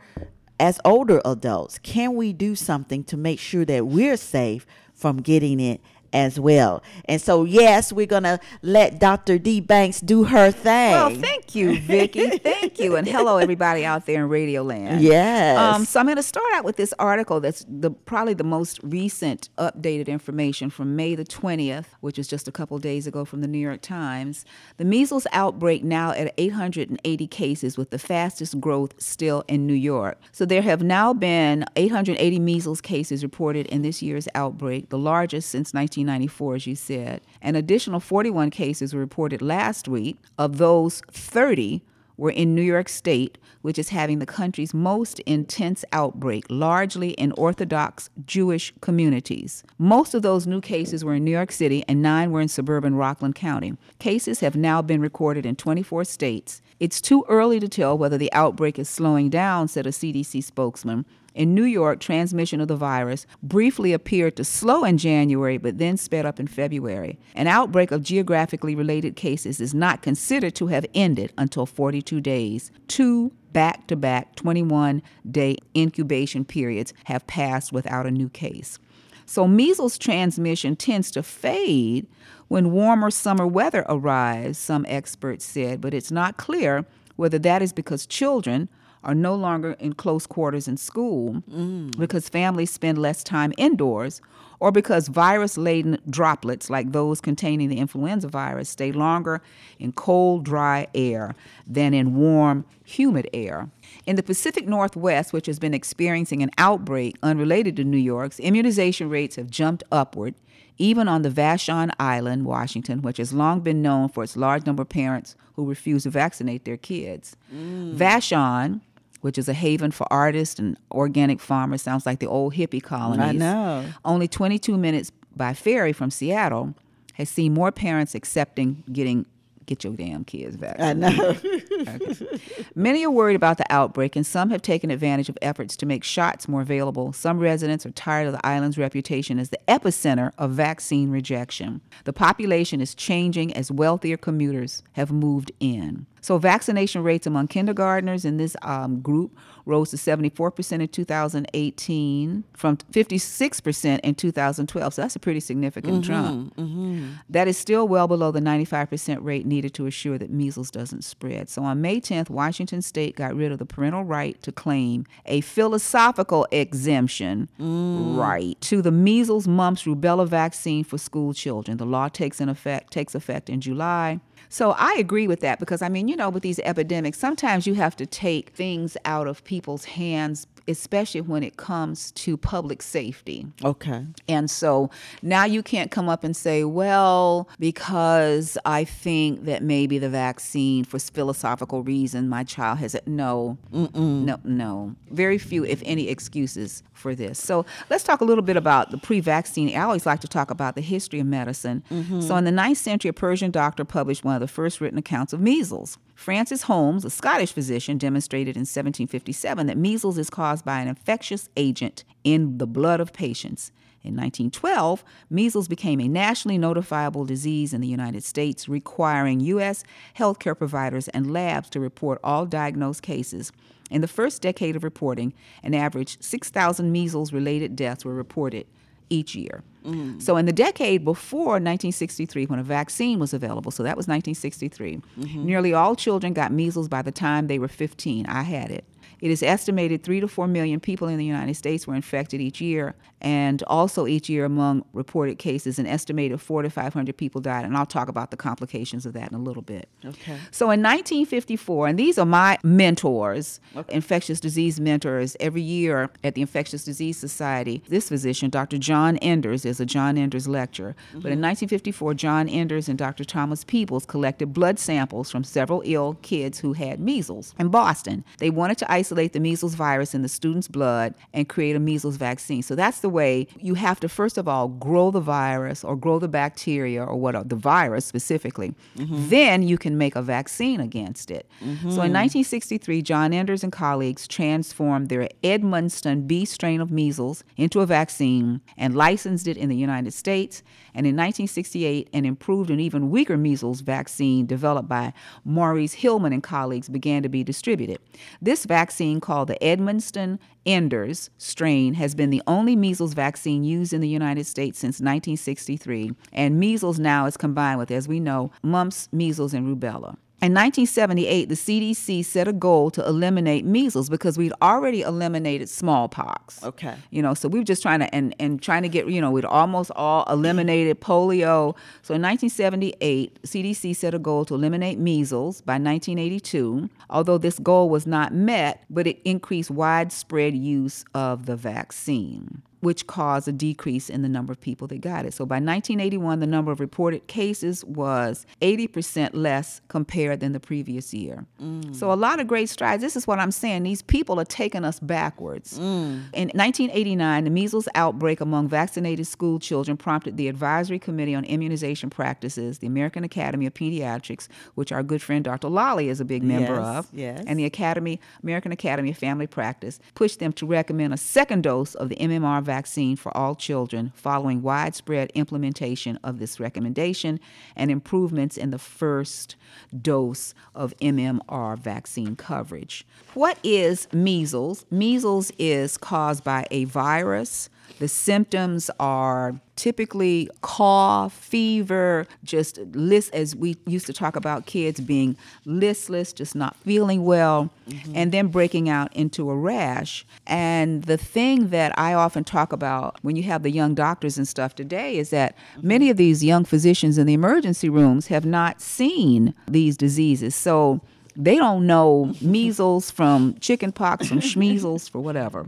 as older adults. Can we do something to make sure that we're safe from getting it as well? And so, yes, we're going to let Dr. D. Banks do her thing. Well, thank you, Vicki. thank you. And hello, everybody out there in Radio Land. Yes. Um, so I'm going to start out with this article that's the probably the most recent updated information from May the 20th, which is just a couple days ago from the New York Times. The measles outbreak now at 880 cases, with the fastest growth still in New York. So there have now been 880 measles cases reported in this year's outbreak, the largest since 1994, as you said. An additional 41 cases were reported last week. Of those, 30 were in New York State, which is having the country's most intense outbreak, largely in Orthodox Jewish communities. Most of those new cases were in New York City, and nine were in suburban Rockland County. Cases have now been recorded in 24 states. It's too early to tell whether the outbreak is slowing down, said a CDC spokesman. In New York, transmission of the virus briefly appeared to slow in January, but then sped up in February. An outbreak of geographically related cases is not considered to have ended until 42 days. Two back to back 21 day incubation periods have passed without a new case. So, measles transmission tends to fade when warmer summer weather arrives, some experts said, but it's not clear whether that is because children are no longer in close quarters in school mm. because families spend less time indoors or because virus laden droplets like those containing the influenza virus stay longer in cold, dry air than in warm, humid air. In the Pacific Northwest, which has been experiencing an outbreak unrelated to New York's, immunization rates have jumped upward, even on the Vashon Island, Washington, which has long been known for its large number of parents who refuse to vaccinate their kids. Mm. Vashon, which is a haven for artists and organic farmers, sounds like the old hippie colonies. I know. Only 22 minutes by ferry from Seattle has seen more parents accepting getting get your damn kids vaccinated. I know. Many are worried about the outbreak, and some have taken advantage of efforts to make shots more available. Some residents are tired of the island's reputation as the epicenter of vaccine rejection. The population is changing as wealthier commuters have moved in. So, vaccination rates among kindergartners in this um, group rose to 74% in 2018 from 56% in 2012. So, that's a pretty significant mm-hmm, jump. Mm-hmm. That is still well below the 95% rate needed to assure that measles doesn't spread. So on May 10th, Washington state got rid of the parental right to claim a philosophical exemption mm. right to the measles, mumps, rubella vaccine for school children. The law takes in effect takes effect in July. So I agree with that because I mean, you know, with these epidemics, sometimes you have to take things out of people's hands especially when it comes to public safety. Okay. And so now you can't come up and say, well, because I think that maybe the vaccine, for philosophical reason, my child has it. No, no, no. Very few, if any, excuses for this. So let's talk a little bit about the pre-vaccine. I always like to talk about the history of medicine. Mm-hmm. So in the 9th century, a Persian doctor published one of the first written accounts of measles. Francis Holmes, a Scottish physician, demonstrated in 1757 that measles is caused by an infectious agent in the blood of patients. In 1912, measles became a nationally notifiable disease in the United States, requiring U.S. healthcare providers and labs to report all diagnosed cases. In the first decade of reporting, an average 6,000 measles related deaths were reported each year. Mm. So, in the decade before 1963, when a vaccine was available, so that was 1963, mm-hmm. nearly all children got measles by the time they were 15. I had it. It is estimated three to four million people in the United States were infected each year, and also each year among reported cases, an estimated four to 500 people died. And I'll talk about the complications of that in a little bit. Okay. So in 1954, and these are my mentors, infectious disease mentors, every year at the Infectious Disease Society, this physician, Dr. John Enders, is a John Enders lecture. But in mm-hmm. 1954, John Enders and Dr. Thomas Peebles collected blood samples from several ill kids who had measles in Boston. They wanted to isolate the measles virus in the student's blood and create a measles vaccine. So that's the way you have to, first of all, grow the virus or grow the bacteria or what, uh, the virus specifically. Mm-hmm. Then you can make a vaccine against it. So in mm-hmm. 1963, John Enders and colleagues transformed their Edmonston B strain of measles into a vaccine and licensed it in the United States. And in 1968, an improved and even weaker measles vaccine developed by Maurice Hilleman and colleagues began to be distributed. This vaccine, called the Edmonston Enders strain, has been the only measles vaccine used in the United States since 1963. And measles now is combined with, as we know, mumps, measles, and rubella. In 1978, the CDC set a goal to eliminate measles because we'd already eliminated smallpox. Okay. You know, so we were just trying to and and trying to get, you know, we'd almost all eliminated polio. So in 1978, CDC set a goal to eliminate measles by 1982. Although this goal was not met, but it increased widespread use of the vaccine which caused a decrease in the number of people that got it. So by 1981, the number of reported cases was 80% less compared than the previous year. Mm. So a lot of great strides. This is what I'm saying. These people are taking us backwards. Mm. In 1989, the measles outbreak among vaccinated school children prompted the Advisory Committee on Immunization Practices, the American Academy of Pediatrics, which our good friend Dr. Lally is a big member Yes, of, yes. and the Academy, American Academy of Family Practice, pushed them to recommend a second dose of the MMR vaccine for all children following widespread implementation of this recommendation and improvements in the first dose of MMR vaccine coverage. What is measles? Measles is caused by a virus. The symptoms are typically cough, fever, just list as we used to talk about kids being listless, just not feeling well, mm-hmm. and then breaking out into a rash. And the thing that I often talk about when you have the young doctors and stuff today is that mm-hmm. many of these young physicians in the emergency rooms have not seen these diseases. So they don't know measles from chicken pox, from schmeasles for whatever.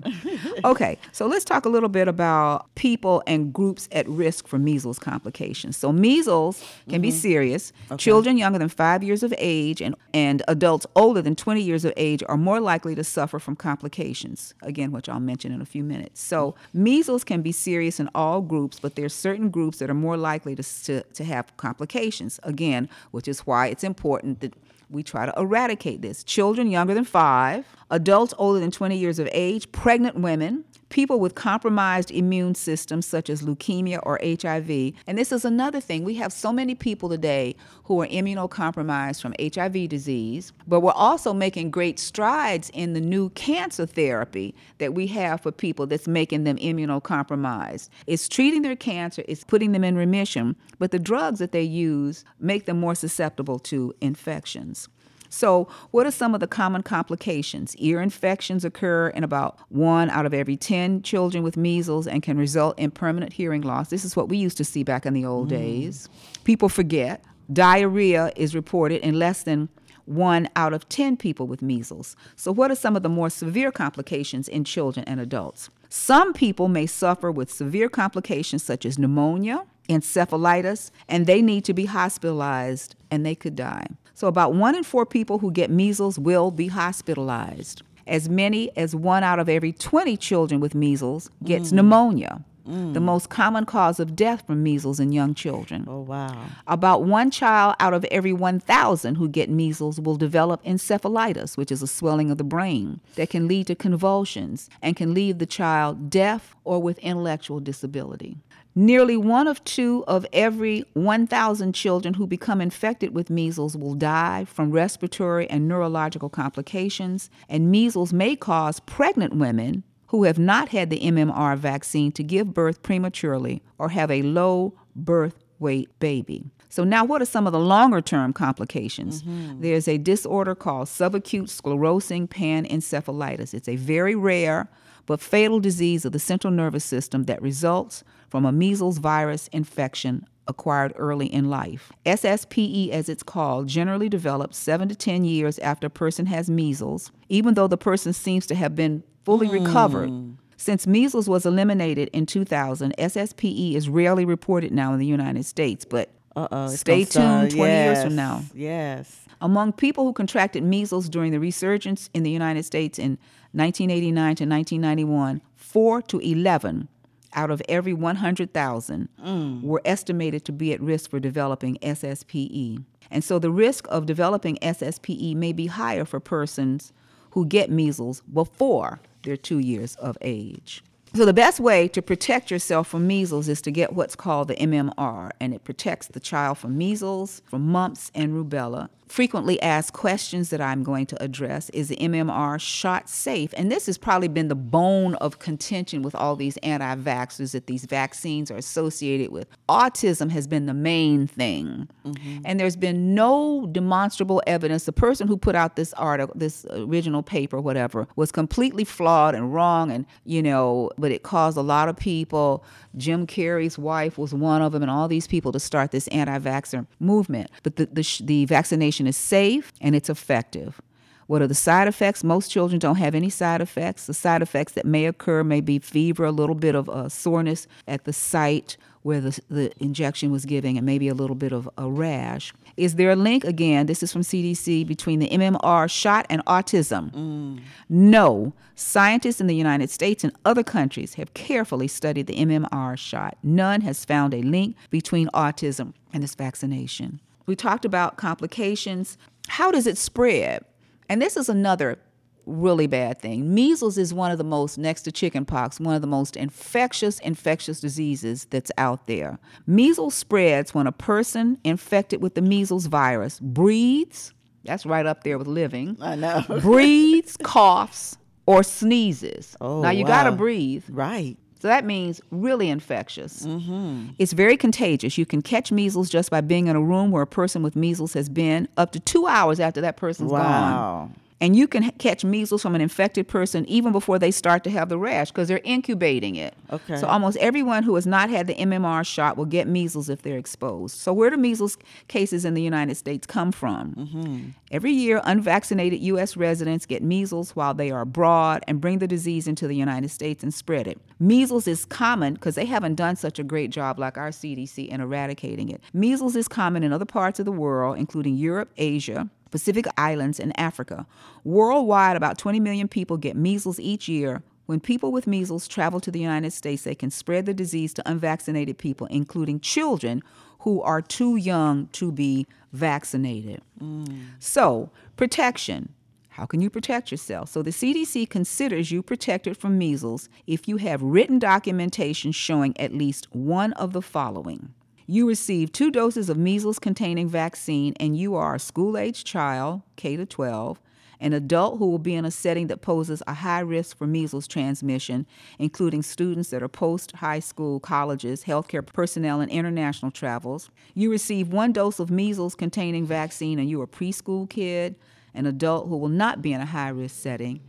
Okay, so let's talk a little bit about people and groups at risk for measles complications. So measles can be mm-hmm. serious. Children younger than five years of age and, and adults older than 20 years of age are more likely to suffer from complications, again, which I'll mention in a few minutes. So measles can be serious in all groups, but there's certain groups that are more likely to, to, to have complications, again, which is why it's important that we try to eradicate this. Children younger than five, adults older than 20 years of age, pregnant women, people with compromised immune systems such as leukemia or HIV. And this is another thing. We have so many people today who are immunocompromised from HIV disease, but we're also making great strides in the new cancer therapy that we have for people that's making them immunocompromised. It's treating their cancer, it's putting them in remission, but the drugs that they use make them more susceptible to infections. So, what are some of the common complications? Ear infections occur in about one out of every 10 children with measles and can result in permanent hearing loss. This is what we used to see back in the old mm. days. People forget. Diarrhea is reported in less than one out of 10 people with measles. So, what are some of the more severe complications in children and adults? Some people may suffer with severe complications such as pneumonia, encephalitis, and they need to be hospitalized and they could die. So, about one in four people who get measles will be hospitalized. As many as one out of every 20 children with measles gets mm. pneumonia mm. the most common cause of death from measles in young children. Oh, wow. About one child out of every 1,000 who get measles will develop encephalitis, which is a swelling of the brain that can lead to convulsions and can leave the child deaf or with intellectual disability. Nearly one of two of every 1,000 children who become infected with measles will die from respiratory and neurological complications, and measles may cause pregnant women who have not had the MMR vaccine to give birth prematurely or have a low birth weight baby. So, now what are some of the longer term complications? Mm-hmm. There's a disorder called subacute sclerosing panencephalitis. It's a very rare but fatal disease of the central nervous system that results from a measles virus infection acquired early in life. SSPE, as it's called, generally develops 7 to 10 years after a person has measles, even though the person seems to have been fully mm. recovered. Since measles was eliminated in 2000, SSPE is rarely reported now in the United States, but Uh-oh, stay tuned 20 yes, years from now. Yes. Among people who contracted measles during the resurgence in the United States in 1989 to 1991, 4 to 11 out of every 100,000 mm. were estimated to be at risk for developing SSPE. And so the risk of developing SSPE may be higher for persons who get measles before they're two years of age. So, the best way to protect yourself from measles is to get what's called the MMR, and it protects the child from measles, from mumps, and rubella frequently asked questions that I'm going to address is the MMR shot safe? And this has probably been the bone of contention with all these anti vaxxers that these vaccines are associated with. Autism has been the main thing. Mm-hmm. And there's been no demonstrable evidence. The person who put out this article, this original paper, whatever, was completely flawed and wrong. And, you know, but it caused a lot of people. Jim Carrey's wife was one of them, and all these people to start this anti vaxxer movement. But the, the, the vaccination is safe and it's effective. What are the side effects? Most children don't have any side effects. The side effects that may occur may be fever, a little bit of uh, soreness at the site where the, the injection was given, and maybe a little bit of a rash. Is there a link, again, this is from CDC, between the MMR shot and autism? Mm. No. Scientists in the United States and other countries have carefully studied the MMR shot. None has found a link between autism and this vaccination. We talked about complications. How does it spread? And this is another really bad thing. Measles is one of the most, next to chickenpox, one of the most infectious infectious diseases that's out there. Measles spreads when a person infected with the measles virus breathes, that's right up there with living. I know. breathes, coughs, or sneezes. Oh, now you wow. got to breathe. Right. So that means really infectious. Mm-hmm. It's very contagious. You can catch measles just by being in a room where a person with measles has been up to two hours after that person's wow. gone. And you can catch measles from an infected person even before they start to have the rash because they're incubating it. Okay. So almost everyone who has not had the MMR shot will get measles if they're exposed. So where do measles cases in the United States come from? Mm-hmm. Every year, unvaccinated U.S. residents get measles while they are abroad and bring the disease into the United States and spread it. Measles is common because they haven't done such a great job like our CDC in eradicating it. Measles is common in other parts of the world, including Europe, Asia, Pacific Islands, and Africa. Worldwide, about 20 million people get measles each year. When people with measles travel to the United States, they can spread the disease to unvaccinated people, including children who are too young to be vaccinated. Mm. So, protection. How can you protect yourself? So, the CDC considers you protected from measles if you have written documentation showing at least one of the following you receive two doses of measles containing vaccine, and you are a school age child, K to 12, an adult who will be in a setting that poses a high risk for measles transmission, including students that are post high school, colleges, healthcare personnel, and international travels. You receive one dose of measles containing vaccine, and you're a preschool kid, an adult who will not be in a high risk setting.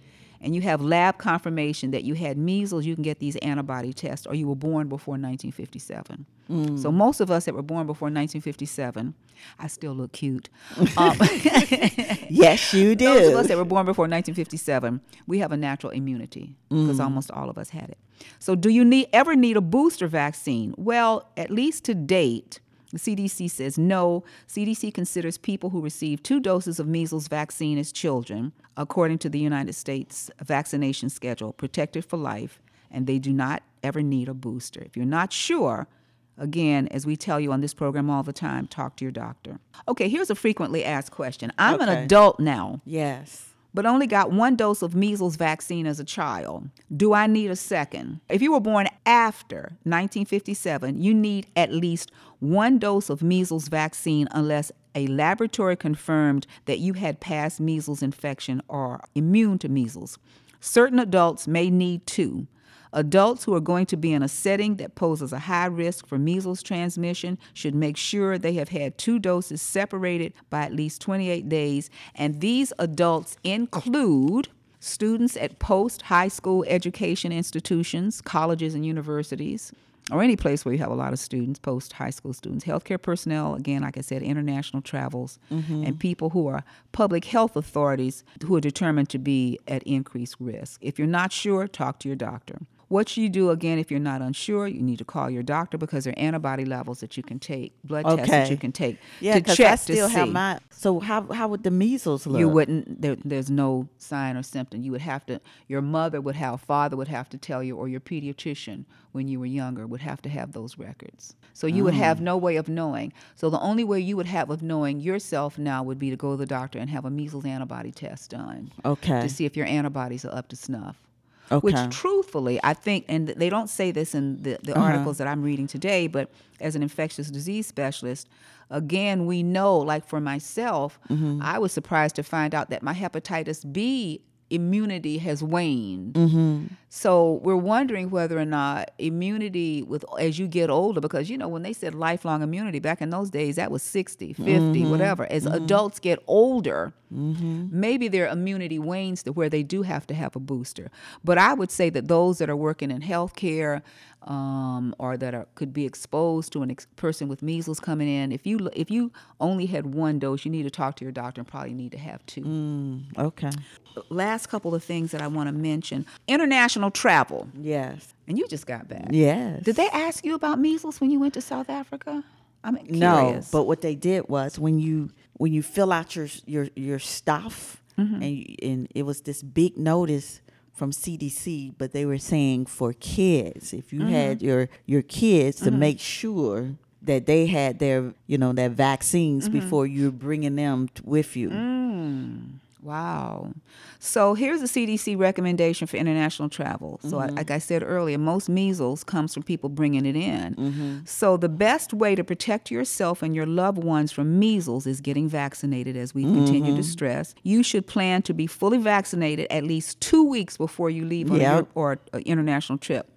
And you have lab confirmation that you had measles, you can get these antibody tests, or you were born before 1957. So most of us that were born before 1957, I still look cute. Um, Yes, you do. those of us that were born before 1957, we have a natural immunity because almost all of us had it. So, do you need ever need a booster vaccine? Well, at least to date, the CDC says no. CDC considers people who receive two doses of measles vaccine as children, according to the United States vaccination schedule, protected for life, and they do not ever need a booster. If you're not sure, Again, as we tell you on this program all the time, talk to your doctor. Okay, here's a frequently asked question. I'm an adult now, Yes. But only got one dose of measles vaccine as a child. Do I need a second? If you were born after 1957, you need at least one dose of measles vaccine unless a laboratory confirmed that you had past measles infection or immune to measles. Certain adults may need two. Adults who are going to be in a setting that poses a high risk for measles transmission should make sure they have had two doses separated by at least 28 days, and these adults include students at post high school education institutions, colleges, and universities. Or any place where you have a lot of students, post high school students, healthcare personnel, again, like I said, international travels, mm-hmm. and people who are public health authorities who are determined to be at increased risk. If you're not sure, talk to your doctor. What you do again if you're not unsure? You need to call your doctor because there are antibody levels that you can take, blood tests that you can take Yeah, to check I still to have see. my. So how how would the measles look? You wouldn't. There, there's no sign or symptom. You would have to. Your mother would have. Father would have to tell you, or your pediatrician when you were younger would have to have those records. So you would Oh. have mm. no way of knowing. So the only way you would have of knowing yourself now would be to go to the doctor and have a measles antibody test done. Okay. To see if your antibodies are up to snuff. Okay. Which, truthfully, I think, and they don't say this in the, the Uh-huh. articles that I'm reading today, but as an infectious disease specialist, again, we know, like for myself, Mm-hmm. I was surprised to find out that my hepatitis B immunity has waned. Mm-hmm. So we're wondering whether or not immunity with as you get older, because you know when they said lifelong immunity back in those days, that was 60, 50, Mm-hmm. whatever. As adults get older, maybe their immunity wanes to where they do have to have a booster. But I would say that those that are working in healthcare um, or that are, could be exposed to a ex- person with measles coming in, if you if you only had one dose, you need to talk to your doctor and probably need to have two. okay. Last couple of things that I want to mention: international travel. Yes. And you just got back. Yes. Did they ask you about measles when you went to South Africa? I'm curious. No, but what they did was when you when you fill out your your your stuff Mm-hmm. and and it was this big notice from CDC, but they were saying for kids, if you had Mm-hmm. your your kids to make sure that they had their you know their vaccines Mm-hmm. before you're bringing them t- with you. Mm. Wow. So here's a CDC recommendation for international travel. So, I, like mm-hmm. I said earlier, most measles comes from people bringing it in. Mm-hmm. So, the best way to protect yourself and your loved ones from measles is getting vaccinated, as we continue to mm-hmm. stress. You should plan to be fully vaccinated at least two weeks before you leave on Yep. Or an international trip.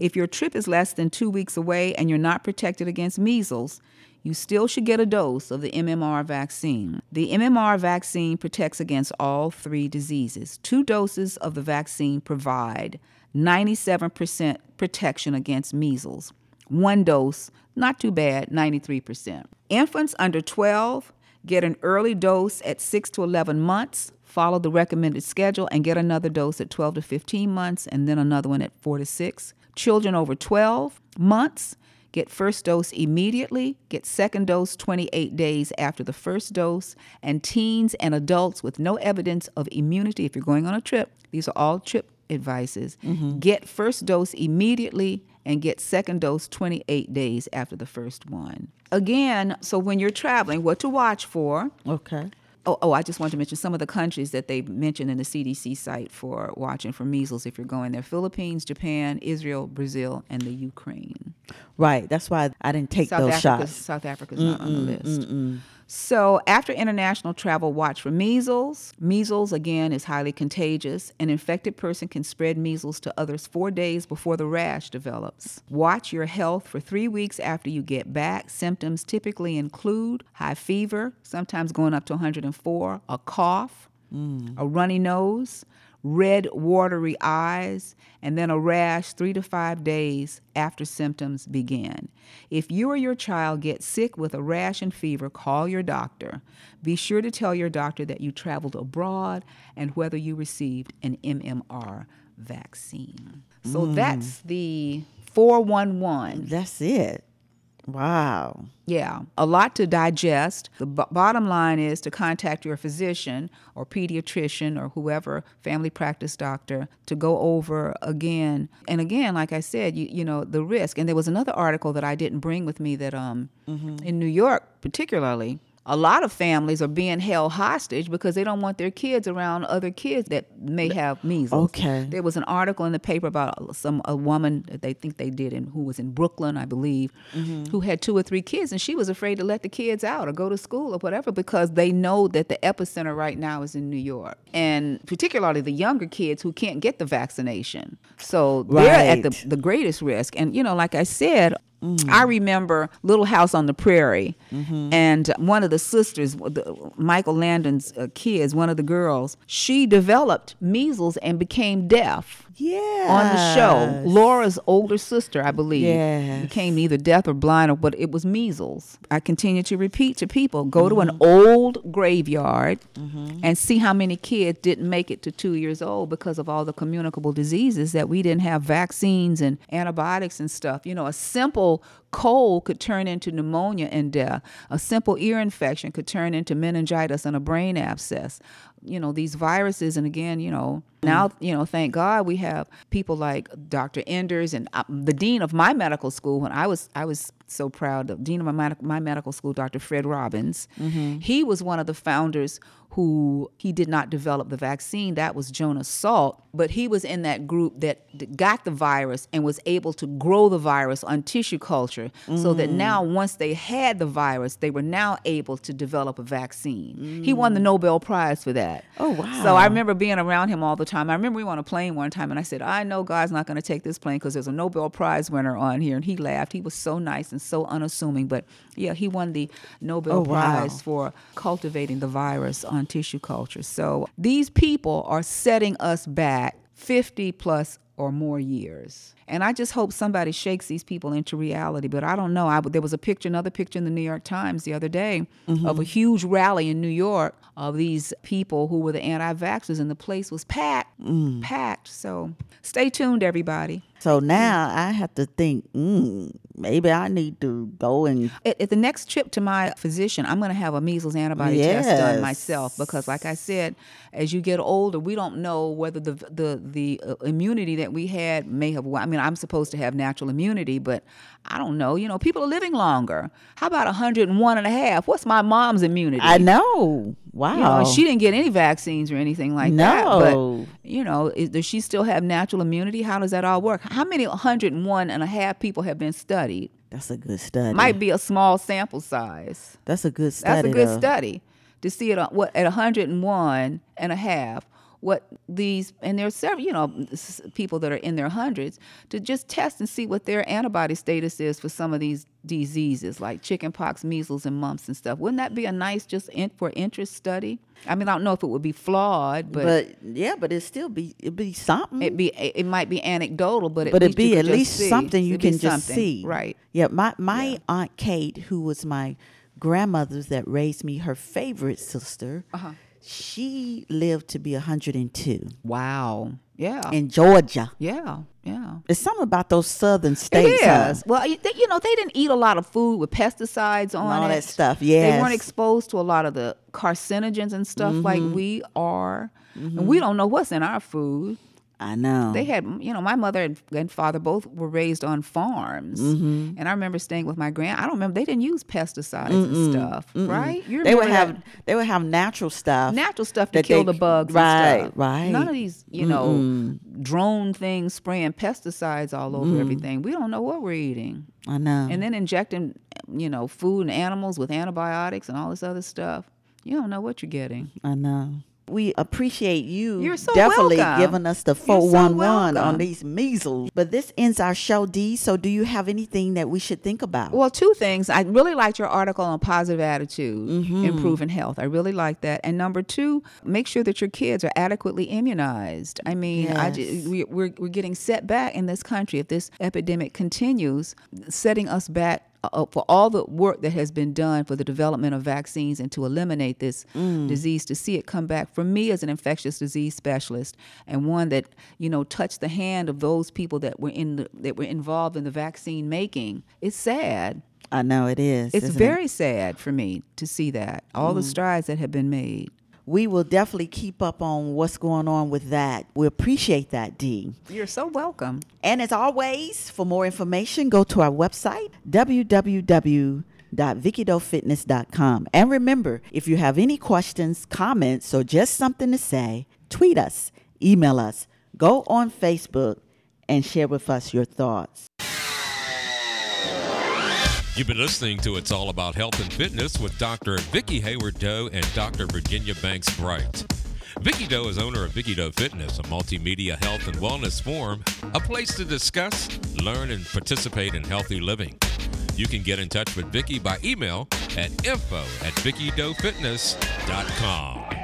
If your trip is less than two weeks away and you're not protected against measles, you still should get a dose of the MMR vaccine. The MMR vaccine protects against all three diseases. Two doses of the vaccine provide 97% protection against measles. One dose, not too bad, 93%. Infants under 12 get an early dose at 6 to 11 months, follow the recommended schedule, and get another dose at 12 to 15 months, and then another one at 4 to 6. Children over 12 months get first dose immediately, get second dose 28 days after the first dose, and teens and adults with no evidence of immunity, if you're going on a trip, these are all trip advices, mm-hmm. get first dose immediately and get second dose 28 days after the first one. Again, so when you're traveling, what to watch for? Okay. Oh, oh, I just wanted to mention some of the countries that they mentioned in the CDC site for watching for measles if you're going there Philippines, Japan, Israel, Brazil, and the Ukraine. Right. That's why I didn't take South those Africa's, shots. South Africa's not on the list. So, after international travel, watch for measles. Measles, again, is highly contagious. An infected person can spread measles to others four days before the rash develops. Watch your health for three weeks after you get back. Symptoms typically include high fever, sometimes going up to 104, a cough, mm. a runny nose, red, watery eyes, and then a rash three to five days after symptoms begin. If you or your child get sick with a rash and fever, call your doctor. Be sure to tell your doctor that you traveled abroad and whether you received an MMR vaccine. So mm. that's the 411. That's it. Wow. Yeah, a lot to digest. The b- bottom line is to contact your physician or pediatrician or whoever, family practice doctor, to go over again and again. Like I said, you you know the risk. And there was another article that I didn't bring with me that um in New York particularly. A lot of families are being held hostage because they don't want their kids around other kids that may have measles. Okay. There was an article in the paper about some a woman that they think they did in who was in Brooklyn, I believe, mm-hmm. who had two or three kids, and she was afraid to let the kids out or go to school or whatever because they know that the epicenter right now is in New York, and particularly the younger kids who can't get the vaccination. So they're at the the greatest risk. And you know, like I said. I remember Little House on the Prairie, and one of the sisters, the, Michael Landon's uh, kids, one of the girls, she developed measles and became deaf Yeah. on the show. Laura's older sister, I believe, Yes. became either deaf or blind, or but it was measles. I continue to repeat to people: go to an Mm-hmm. old graveyard and see how many kids didn't make it to two years old because of all the communicable diseases that we didn't have vaccines and antibiotics and stuff. You know, a simple cold could turn into pneumonia and death. A simple ear infection could turn into meningitis and a brain abscess. You know, these viruses, and again, you know, now, you know, thank God we have people like Dr. Enders and uh, the dean of my medical school. When I was, I was so proud. of dean of my, my medical school, Dr. Fred Robbins, he was one of the founders who he did not develop the vaccine. That was Jonas Salk, but he was in that group that got the virus and was able to grow the virus on tissue culture, so that mm. now once they had the virus, they were now able to develop a vaccine. He won the mm. Nobel Prize for that. Oh, wow. So I remember being around him all the time. I remember we were on a plane one time, and I said, "I know God's not going to take this plane because there's a Nobel Prize winner on here." And he laughed. He was so nice and so unassuming, but yeah, he won the Nobel Oh, wow. Prize for cultivating the virus on tissue culture. So these people are setting us back 50 plus or more years. And I just hope somebody shakes these people into reality. But I don't know. I, there was a picture, another picture in the New York Times the other day mm-hmm. of a huge rally in New York of these people who were the anti vaxxers, and the place was packed, mm. packed. So stay tuned, everybody. So now I have to think, mm, maybe I need to go and At, at the next trip to my physician, I'm going to have a measles antibody test done myself because, like I said, as you get older, we don't know whether the the the uh, immunity that we had may have. I mean, I'm supposed to have natural immunity, but I don't know. You know, people are living longer. How about 101 and a half? What's my mom's immunity? I know. Wow. You know, she didn't get any vaccines or anything like that. No. But, you know, is, does she still have natural immunity? How does that all work? How many 101 and a half people have been studied? That's a good study. Might be a small sample size. That's a good study. That's a good though. study to see it on, what at 101 and a half what these and there's several you know people that are in their hundreds to just test and see what their antibody status is for some of these diseases like chickenpox, measles, and mumps and stuff. Wouldn't that be a nice just in, for interest study? I mean, I don't know if it would be flawed, but, But yeah, but it still be it be something. it be it might be anecdotal, but but it'd be at least see. something you It'd can just something. see. right? Yeah, my my aunt Kate, who was my grandmother's that raised me, her favorite sister, Uh-huh. She lived to be 102 Wow. Yeah. in Georgia. yeah. Yeah. It's something about those southern states. It huh? Well, you they- you know, they didn't eat a lot of food with pesticides on all it. that stuff, Yeah. They weren't exposed to a lot of the carcinogens and stuff like Mm-hmm. we are. And we don't know what's in our food. I know. They had, you know, my mother and- father both were raised on farms. Mm-hmm. And I remember staying with my grand. I don't remember, they didn't use pesticides and stuff, right? You they would have that? they would have natural stuff. natural stuff to kill they- the bugs Right, and stuff. right. None of these, you know, drone things spraying pesticides all over everything. We don't know what we're eating. I know. And then injecting, you know, food and animals with antibiotics and all this other stuff. You don't know what you're getting. I know. We appreciate you You're so definitely welcome. giving us the You're so 411 on these measles. But this ends our show, D. So do you have anything that we should think about? Well, two things. I really liked your article on positive attitude, mm-hmm. improving health. I really like that. And number two, make sure that your kids are adequately immunized. I mean, I Yes. ju- we, we're, we're getting set back in this country. If this epidemic continues, setting us back uh, for all the work that has been done for the development of vaccines and to eliminate this disease, to see it come back for me as an infectious disease specialist and one that you know touched the hand of those people that were in the, that were involved in the vaccine making. It's sad. I know it is. It's isn't it? very sad for me to see that all Mm. the strides that have been made. We will definitely keep up on what's going on with that. We appreciate that, Dee. You're so welcome. And as always, for more information, go to our website, www.vickydoefitness.com. And remember, if you have any questions, comments, or just something to say, tweet us, email us, go on Facebook, and share with us your thoughts. You've been listening to It's All About Health and Fitness with Dr. Vicki Hayward Doe and Dr. Virginia Banks Bright. Vicki Doe is owner of Vicki Doe Fitness, a multimedia health and wellness forum, a place to discuss, learn, and participate in healthy living. You can get in touch with Vicki by email at info at VickyDoeFitness.com.